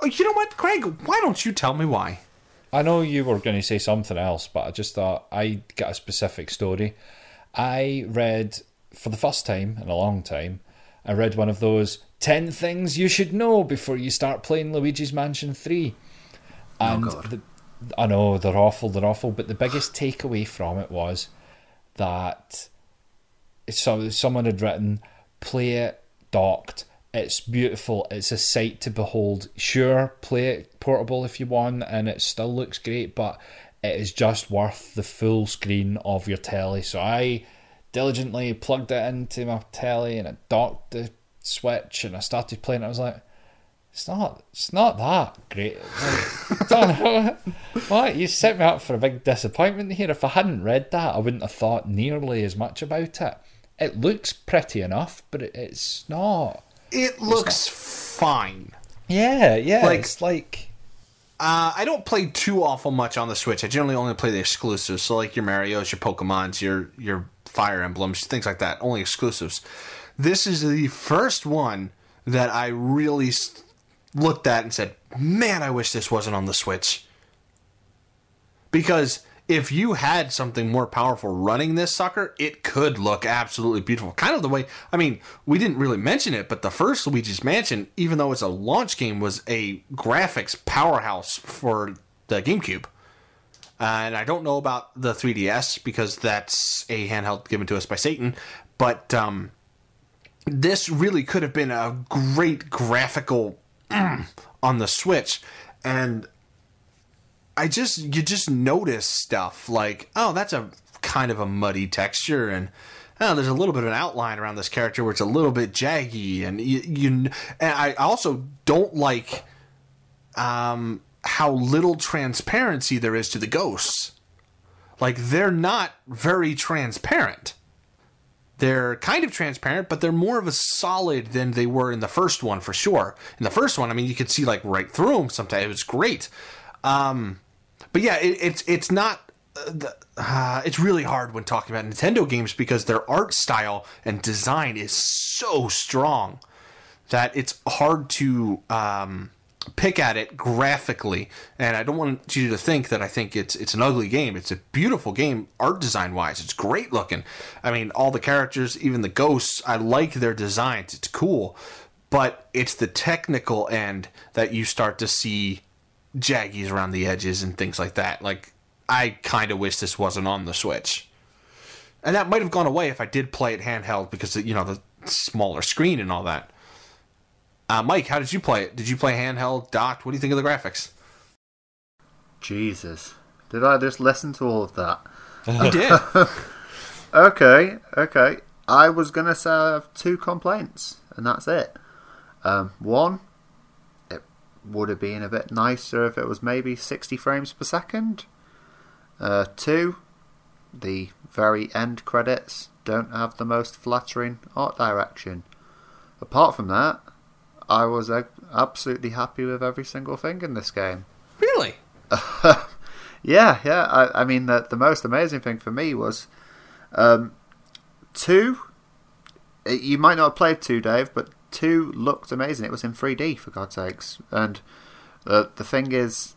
Oh, you know what, Craig? Why don't you tell me why? I know you were going to say something else, but I just thought I got a specific story. I read for the first time in a long time. I read one of those ten things you should know before you start playing Luigi's Mansion Three, and God. the, I know they're awful, they're awful. But the biggest takeaway from it was that so someone had written, "Play it docked." It's beautiful. It's a sight to behold. Sure, play it portable if you want, and it still looks great, but it is just worth the full screen of your telly. So I diligently plugged it into my telly and I docked the switch and I started playing. I was like, it's not, it's not that great. Like, what you set me up for a big disappointment here. If I hadn't read that, I wouldn't have thought nearly as much about it. It looks pretty enough, but it, it's not. It looks fine. Yeah, yeah. Like- it's like Uh, I don't play too awful much on the Switch. I generally only play the exclusives, so like your Mario's, your Pokemon's, your your Fire Emblems, things like that. Only exclusives. This is the first one that I really looked at and said, "Man, I wish this wasn't on the Switch." Because if you had something more powerful running this sucker, it could look absolutely beautiful. Kind of the way, I mean, we didn't really mention it, but the first Luigi's Mansion, even though it's a launch game, was a graphics powerhouse for the GameCube. and I don't know about the 3DS because that's a handheld given to us by Satan. but um, this really could have been a great graphical mm, on the Switch, and I just you just notice stuff like oh that's a kind of a muddy texture. And oh there's a little bit of an outline around this character where it's a little bit jaggy. And you, you and I also don't like um how little transparency there is to the ghosts. Like they're not very transparent they're kind of transparent, but they're more of a solid than they were in the first one for sure. In the first one, I mean, you could see like right through them. Sometimes it was great, um, but yeah, it, it's it's not. Uh, the, uh, it's really hard when talking about Nintendo games because their art style and design is so strong that it's hard to um, pick at it graphically. And I don't want you to think that I think it's it's an ugly game. It's a beautiful game, art design wise. It's great looking. I mean, all the characters, even the ghosts, I like their designs. It's cool, but it's the technical end that you start to see jaggies around the edges and things like that. Like I kind of wish this wasn't on the Switch. And that might have gone away if I did play it handheld because you know the smaller screen and all that. Uh, Mike, how did you play it? Did you play handheld, docked? What do you think of the graphics? Jesus, did I just listen to all of that? You did. okay, okay. I was gonna say I have two complaints, and that's it. Um, one, it would have been a bit nicer if it was maybe 60 frames per second. Uh, two, the very end credits don't have the most flattering art direction. Apart from that, I was absolutely happy with every single thing in this game. really? Yeah, yeah. I, I mean, the, the most amazing thing for me was um, two. You might not have played two, Dave, but two looked amazing. It was in 3D, for God's sakes. And uh, the thing is,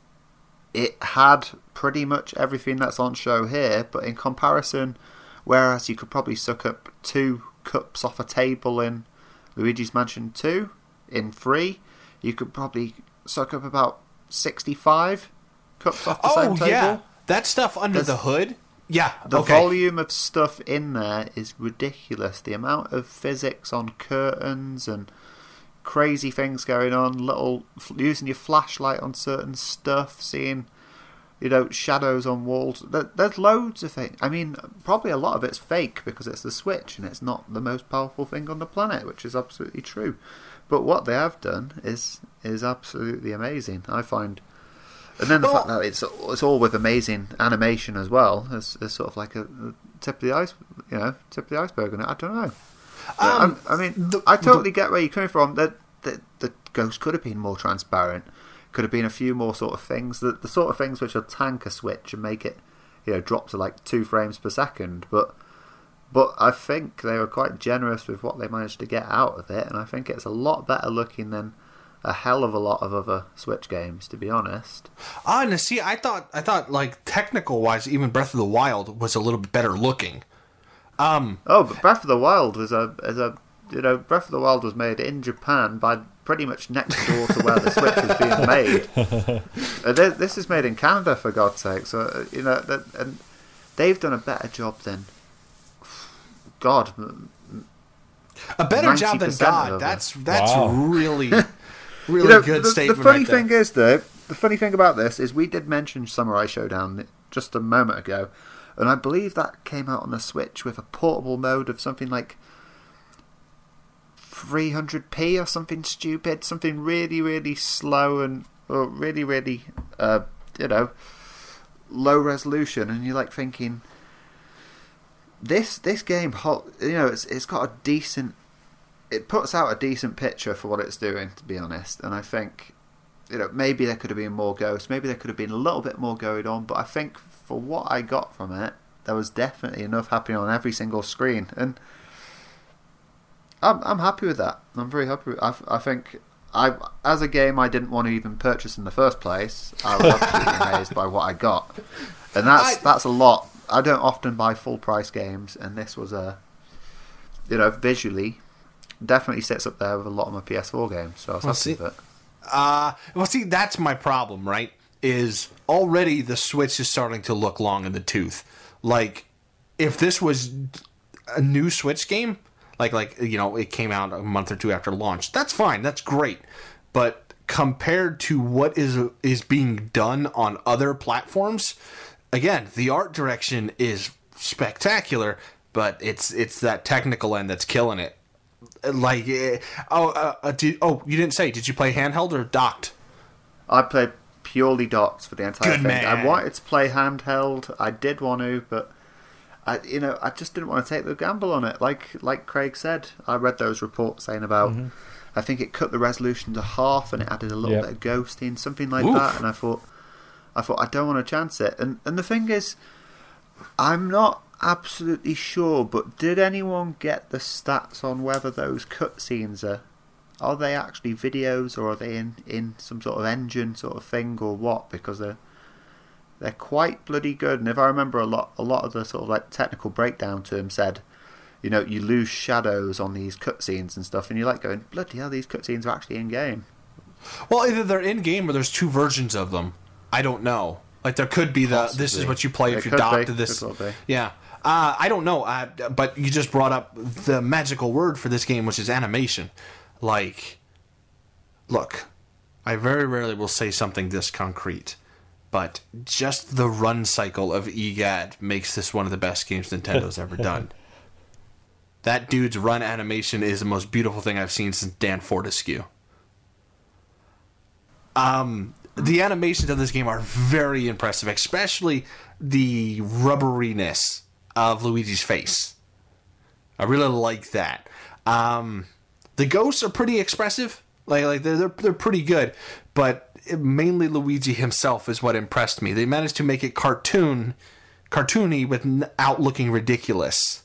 it had pretty much everything that's on show here, but in comparison, whereas you could probably suck up two cups off a table in Luigi's Mansion 2 in 3, you could probably suck up about 65 cups off the same Oh table. yeah, that stuff under There's- the hood. Yeah. The okay. volume of stuff in there is ridiculous. The amount of physics on curtains and crazy things going on, little using your flashlight on certain stuff, seeing you know shadows on walls. There, there's loads of things. I mean, probably a lot of it's fake because it's the Switch and it's not the most powerful thing on the planet, which is absolutely true. But what they have done is is absolutely amazing. I find. And then the Well- fact that it's it's all with amazing animation as well is, is sort of like a, a tip of the ice, you know, tip of the iceberg. And I don't know. Um, I'm- mean, the- I totally get where you're coming from. That the, the ghost could have been more transparent. Could have been a few more sort of things. The, the sort of things which will tank a switch and make it, you know, drop to like two frames per second. But but I think they were quite generous with what they managed to get out of it, and I think it's a lot better looking than a hell of a lot of other Switch games, to be honest. Ah, and see, I thought, I thought, like technical wise, even Breath of the Wild was a little bit better looking. Um, Oh, but Breath of the Wild was a is a you know Breath of the Wild was made in Japan by pretty much next door to where the Switch was being made. Uh, thi- this is made in Canada for God's sake. So uh, you know that, and they've done a better job than God. A better job than God. That's that's Wow. really, really You know, good the, statement. the funny right thing is, though, the funny thing about this is we did mention Samurai Shodown just a moment ago, and I believe that came out on the Switch with a portable mode of something like 300p or something stupid, something really, really slow and or really, really, uh, you know, low resolution, and you're like thinking. This this game, you know, it's it's got a decent it puts out a decent picture for what it's doing, to be honest. And I think, you know, maybe there could have been more ghosts, maybe there could have been a little bit more going on. But I think for what I got from it, there was definitely enough happening on every single screen, and I'm I'm happy with that. I'm very happy. With, I I think. I, as a game I didn't want to even purchase in the first place, I was absolutely amazed by what I got, and that's I- that's a lot. I don't often buy full price games, and this was a, you know, visually definitely sits up there with a lot of my PS4 games. So I was Well, happy see- with it. Uh, well, see, that's my problem, right? Is already the Switch is starting to look long in the tooth. Like, if this was, a new Switch game, like like you know it came out a month or two after launch, that's fine. That's great. But compared to what is is being done on other platforms, again, the art direction is spectacular, but it's it's that technical end that's killing it. Like, eh, oh, uh, uh, did, oh, you didn't say. Did you play handheld or docked? I played purely docked for the entire Good thing. man. I wanted to play handheld. I did want to, but I, you know, I just didn't want to take the gamble on it. Like like Craig said, I read those reports saying about. Mm-hmm. I think it cut the resolution to half, and it added a little Yeah. bit of ghosting, something like Oof. that. And I thought, I thought I don't want to chance it. And and the thing is, I'm not absolutely sure, but did anyone get the stats on whether those cutscenes are are they actually videos or are they in, in some sort of engine sort of thing or what? Because they're they're quite bloody good. And if I remember a lot a lot of the sort of like technical breakdown to them said, you know, you lose shadows on these cutscenes and stuff, and you're like going, bloody hell, these cutscenes are actually in game. Well, either they're in game or there's two versions of them. I don't know. Like there could be the this is what you play if It you could dock be. this. Yeah. Uh, I don't know, uh, but you just brought up the magical word for this game, which is animation. Like, look, I very rarely will say something this concrete, but just the run cycle of EGAD makes this one of the best games Nintendo's ever done. That dude's run animation is the most beautiful thing I've seen since Dan Fortesque. Um, the animations of this game are very impressive, especially the rubberiness of Luigi's face. I really like that. Um, the ghosts are pretty expressive, like like they're they're, they're pretty good, but mainly Luigi himself is what impressed me. They managed to make it cartoon, cartoony without looking ridiculous.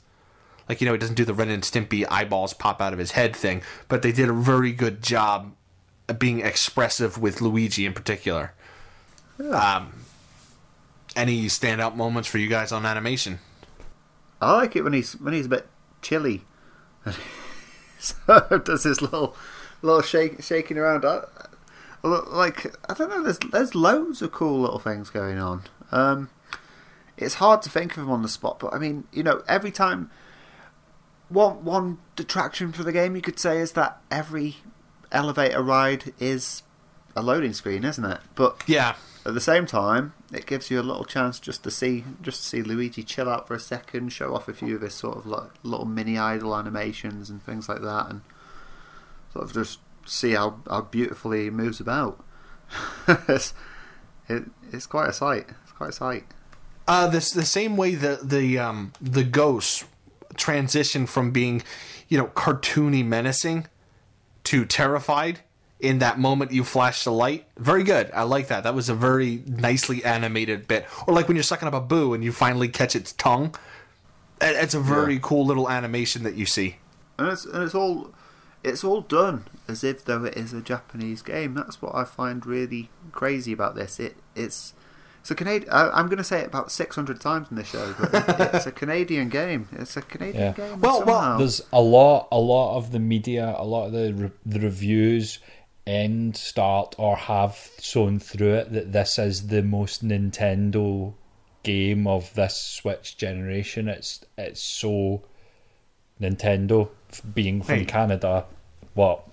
Like you know, he doesn't do the Ren and Stimpy eyeballs pop out of his head thing, but they did a very good job of being expressive with Luigi in particular. Um, any standout moments for you guys on animation? I like it when he's when he's a bit chilly. so does this little little shake shaking around. I- like I don't know. There's there's loads of cool little things going on. Um, it's hard to think of them on the spot, but I mean, you know, every time one one detraction for the game you could say is that every elevator ride is a loading screen, isn't it? But Yeah, at the same time, it gives you a little chance just to see just to see Luigi chill out for a second, show off a few of his sort of like little mini idle animations and things like that, and sort of just see how, how beautifully he moves about. it's, it, it's quite a sight. It's quite a sight. Uh, this the same way the the um the ghosts transition from being, you know, cartoony menacing to terrified in that moment you flash the light. Very good. I like that. That was a very nicely animated bit. Or like when you're sucking up a boo and you finally catch its tongue. It's a very Yeah. cool little animation that you see. And it's and it's all it's all done as if though it is a Japanese game. That's what I find really crazy about this. It it's it's a Canadian. I'm going to say it about 600 times in this show, but it, it's a Canadian game. It's a Canadian Yeah. game. Well, well. There's a lot, a lot of the media, a lot of the re- the reviews end, start, or have sewn through it that this is the most Nintendo game of this Switch generation. It's it's so Nintendo f- being from Hey. Canada. What?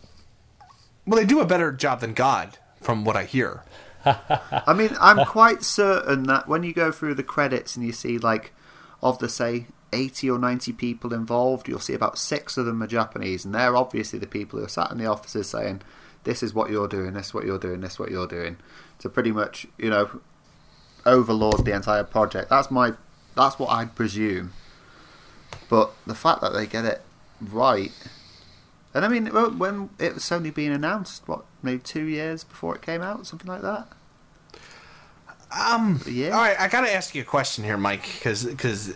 Well, they do a better job than God, from what I hear. I mean, I'm quite certain that when you go through the credits and you see like of the say 80 or 90 people involved, you'll see about six of them are Japanese, and they're obviously the people who are sat in the offices saying, "This is what you're doing. This is what you're doing. This is what you're doing." To pretty much, you know, overlord the entire project. That's my, that's what I'd presume. But the fact that they get it right, and I mean, when- it was only being announced, what maybe two years before it came out, something like that. Um, Yeah. All right, I got to ask you a question here, Mike, because because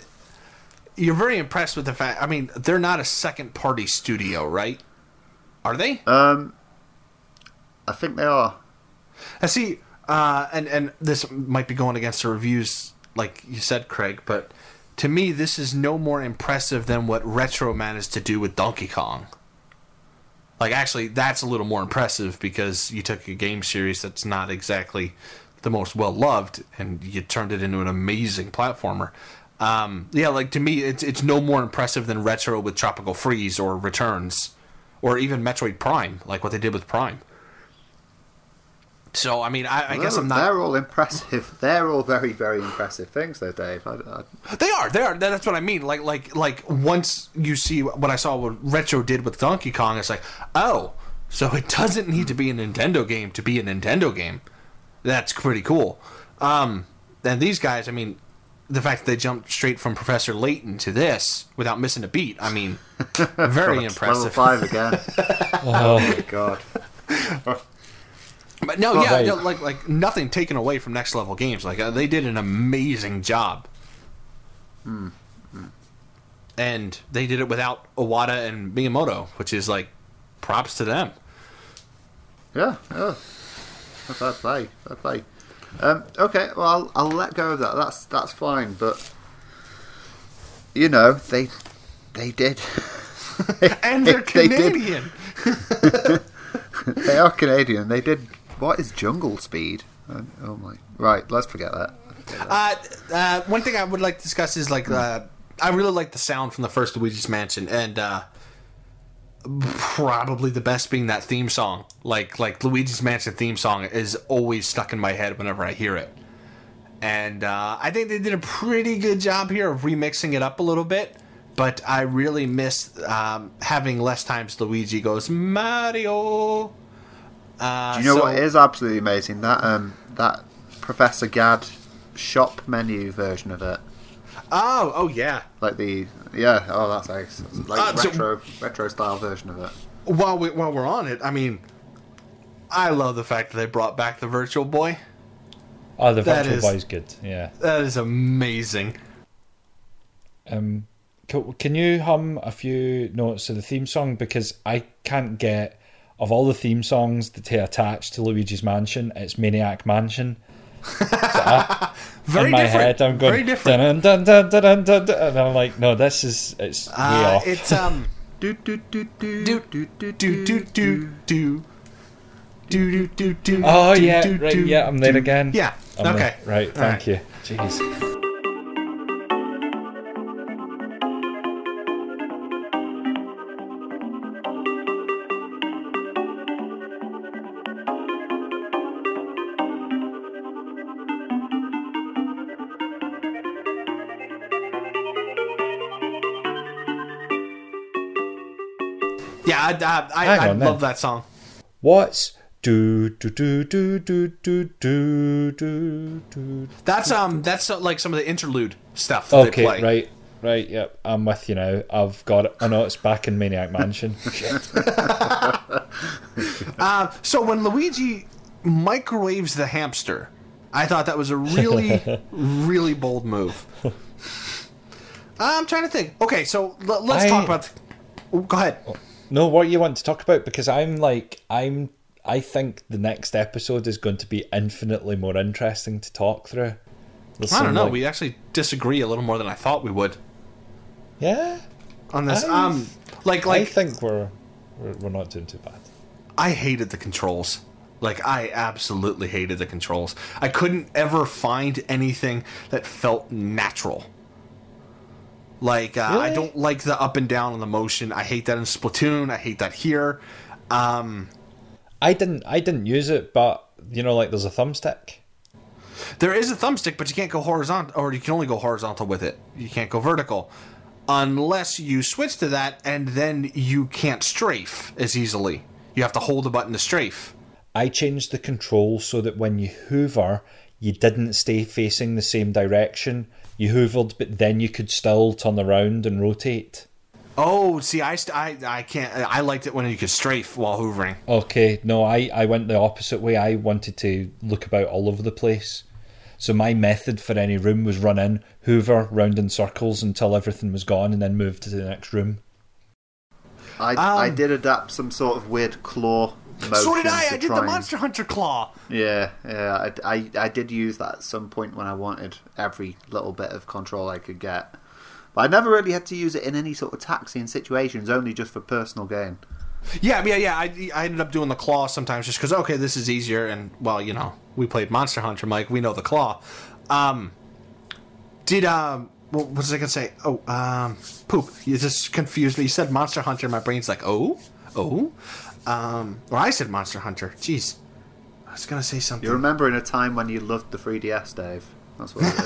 you're very impressed with the fact. I mean, they're not a second party studio, right? Are they? Um, I think they are. I see, uh, and and this might be going against the reviews, like you said, Craig. But to me, this is no more impressive than what Retro managed to do with Donkey Kong. Like, actually, that's a little more impressive because you took a game series that's not exactly the most well loved, and you turned it into an amazing platformer. Um, yeah, like to me, it's it's no more impressive than Retro with Tropical Freeze or Returns, or even Metroid Prime, like what they did with Prime. So I mean, I, I guess They're- I'm not. They're all impressive. They're all very, very impressive things, though, Dave. I, I, They are. They are. That's what I mean. Like, like, like. Once you see what I saw, what Retro did with Donkey Kong, it's like, oh, so it doesn't need to be a Nintendo game to be a Nintendo game. That's pretty cool. Um, and these guys, I mean, the fact that they jumped straight from Professor Layton to this without missing a beat, I mean, very impressive. Level five again. oh my god. But no, Well, yeah, no, like, like nothing taken away from Next Level Games. Like uh, they did an amazing job. And they did it without Iwata and Miyamoto, which is like props to them. Yeah, yeah. Fair play, fair play. Um, okay, well, I'll, I'll let go of that. That's that's fine, but you know, they they did. And they're They did. Canadian. they are Canadian. They did. What is jungle speed? Uh, Oh my! Right, let's forget that. Uh, uh, one thing I would like to discuss is like uh, I really like the sound from the first Luigi's Mansion, and uh, probably the best being that theme song. Like like Luigi's Mansion theme song is always stuck in my head whenever I hear it, and uh, I think they did a pretty good job here of remixing it up a little bit. But I really miss um, having less times Luigi goes Mario. Uh, Do you know so- what is absolutely amazing? That um that Professor Gadd shop menu version of it. Oh, oh yeah. Like the yeah, oh that's nice. Like Uh, so- retro retro style version of it. while we while we're on it, I mean, I love the fact that they brought back the Virtual Boy. Oh, the That Virtual is- Boy's good. Yeah. That is amazing. Um, co- can you hum a few notes of the theme song because I can't get of all the theme songs that they attach to Luigi's Mansion, it's Maniac Mansion. So I, Very in my different. head, I'm going Very different. dun dun dun dun dun dun, dun, and I'm like, no, this is it's way Uh, off. it's um Do do do do do do do do do do do do do do. oh do, yeah, do, right, do, yeah, I'm there do. again. Yeah. I'm okay. there. right. All Thank you. Jeez. I I, I, I love that song. What's do do do do do do do do do. That's um that's uh, like some of the interlude stuff that they Okay, play. right, right. Yep, I'm with you now. I've got it. I know it's back in Maniac Mansion. Uh, so when Luigi microwaves the hamster, I thought that was a really, really bold move. I'm trying to think. Okay, so l- let's I- talk about. Oh, go ahead. No, what you want to talk about? Because I'm like, I'm. I think the next episode is going to be infinitely more interesting to talk through. There's I don't know. like- We actually disagree a little more than I thought we would yeah. on this. I- um, like like I think we're, we're we're not doing too bad. I hated the controls. Like I absolutely hated the controls. I couldn't ever find anything that felt natural. Like uh, I don't like the up and down on the motion. I hate that in Splatoon. I hate that here. Um, I didn't. I didn't use it, but you know, like there's a thumbstick. there is a thumbstick, but you can't go horizontal, or you can only go horizontal with it. You can't go vertical unless you switch to that, and then you can't strafe as easily. You have to hold the button to strafe. I changed the control so that when you hover, you didn't stay facing the same direction. You hoovered, but then you could still turn around and rotate. Oh, see, I, st- I, I can't. I liked it when you could strafe while hoovering. Okay, no, I, I went the opposite way. I wanted to look about all over the place. So my method for any room was run in, hoover round in circles until everything was gone, and then move to the next room. I I Um, did adapt some sort of weird claw motion. So did I. I did the and- Monster Hunter claw. Yeah, yeah. I, I, I did use that at some point when I wanted every little bit of control I could get. But I never really had to use it in any sort of taxiing situations, only just for personal gain. Yeah, yeah, yeah. I, I ended up doing the claw sometimes just because okay, this is easier. And well, you know, we played Monster Hunter, Mike. We know the claw. Um, did um, what was I gonna say? Oh, um, poop. You just confused me. You said Monster Hunter. My brain's like, oh, oh. Um, or I said Monster Hunter. Jeez, I was gonna say something. You're remembering a time when you loved the 3DS, Dave. That's what it is.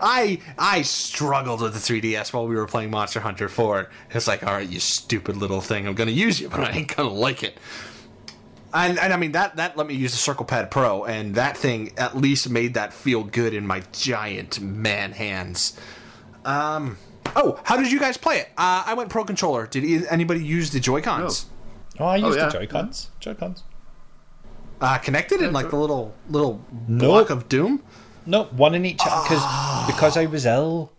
I I struggled with the 3DS while we were playing Monster Hunter 4. It's like, all right, you stupid little thing. I'm gonna use you, but I ain't gonna like it. And, and I mean that that let me use the Circle Pad Pro, and that thing at least made that feel good in my giant man hands. Um. Oh, how did you guys play it? Uh, I went Pro Controller. Did anybody use the Joy Cons? Oh, I used yeah. the Joy-Cons. Joy-Cons. Uh, connected in like the little little Nope. block of doom. No, one in each because because I was ill.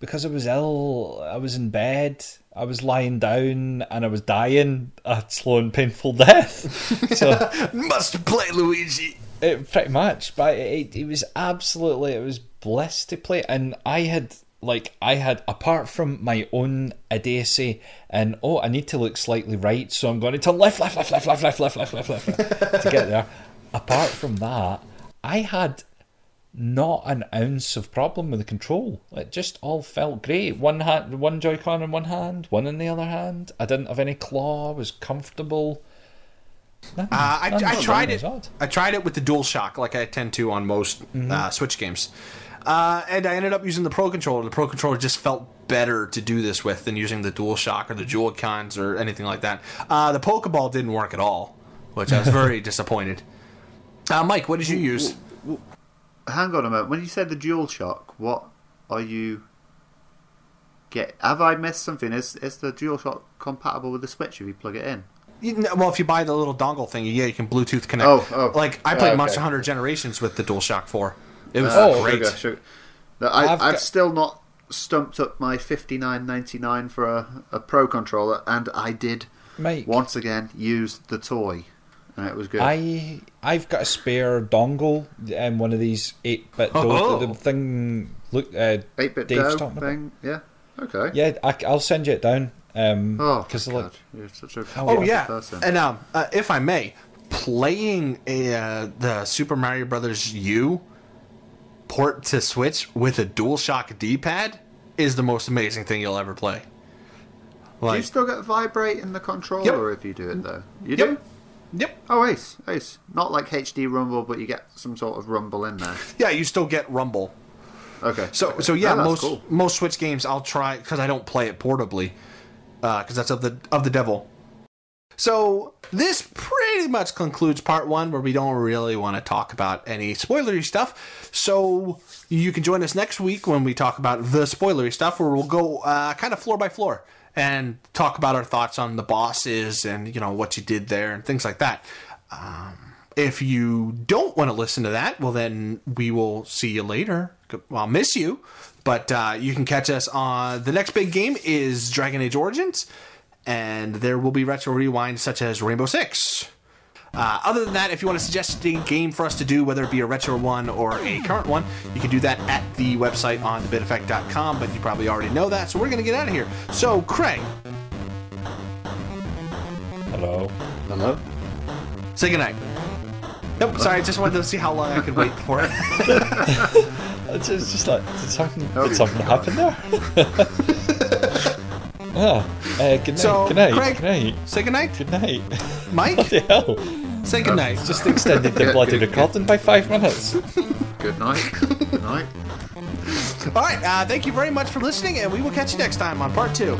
Because I was ill, I was in bed. I was lying down and I was dying a slow and painful death. So Must play Luigi. it, pretty much, but it, it was absolutely it was bliss to play, and I had like I had apart from my own idiocy and oh I need to look slightly right, so I'm going to turn left, left, left, left, left, left, left, left, left, left, left to get there. Apart from that, I had not an ounce of problem with the control. It just all felt great. One hand, one Joy-Con in one hand, one in the other hand. I didn't have any claw. Was comfortable. Nothing- Uh, I, nothing I tried it. I tried it with the DualShock, like I tend to on most uh, Switch games, uh, and I ended up using the Pro controller. The Pro controller just felt better to do this with than using the DualShock or the Joy-Cons or anything like that. Uh, the Pokeball didn't work at all, which I was very disappointed. Uh, Mike, what did you use? Hang on a moment. When you said the Dual Shock, what are you get? Have I missed something? Is is the Dual Shock compatible with the Switch if you plug it in? Well, if you buy the little dongle thing, yeah, you can Bluetooth connect. Oh, oh. Like I Oh, played okay. Monster Hunter Generations with the DualShock 4. It was Oh, great. Sugar, sugar. No, I, I've I've, got- still not stumped up my fifty nine ninety nine for a, a Pro controller, and I did Mike, once again use the toy, and it was good. I I've got a spare dongle and one of these eight bit Oh. the thing. Look, uh, Eight bit Dave's about. thing. Yeah. Okay. Yeah, I, will send you it down. Um, Oh, because my like You're such a Oh yeah, person. and um, uh, if I may, playing a, uh, the Super Mario Brothers U port to Switch with a DualShock D-pad is the most amazing thing you'll ever play. do you still get vibrate in the controller if you do it though? You do. Yep. yep, Oh, ace, ace. Not like HD rumble, but you get some sort of rumble in there. yeah, you still get Rumble. Okay. So okay. so yeah, Oh, most cool. most Switch games I'll try because I don't play it portably uh, because that's of the of the devil. So this pretty much concludes part one, where we don't really want to talk about any spoilery stuff. So you can join us next week when we talk about the spoilery stuff, where we'll go uh, kind of floor by floor and talk about our thoughts on the bosses and you know what you did there and things like that. Um, if you don't want to listen to that, well, then we will see you later. I'll miss you, but uh, you can catch us on the next big game is Dragon Age Origins, and there will be retro rewinds such as Rainbow Six. Uh, other than that, if you want to suggest a game for us to do, whether it be a retro one or a current one, you can do that at the website on thebiteffect.com, but you probably already know that, so we're going to get out of here. So, Craig, hello. Hello. say goodnight. Nope, sorry, I just wanted to see how long I could wait for it. It's, it's just like did something did something happen there? ah, uh, good night. So, good night. Craig- good night. say goodnight. Good night. Mike, What the hell? say goodnight. Just extended the Good- bloody good- recording by five minutes. Good night. Good night. All right, uh, thank you very much for listening, and we will catch you next time on part two.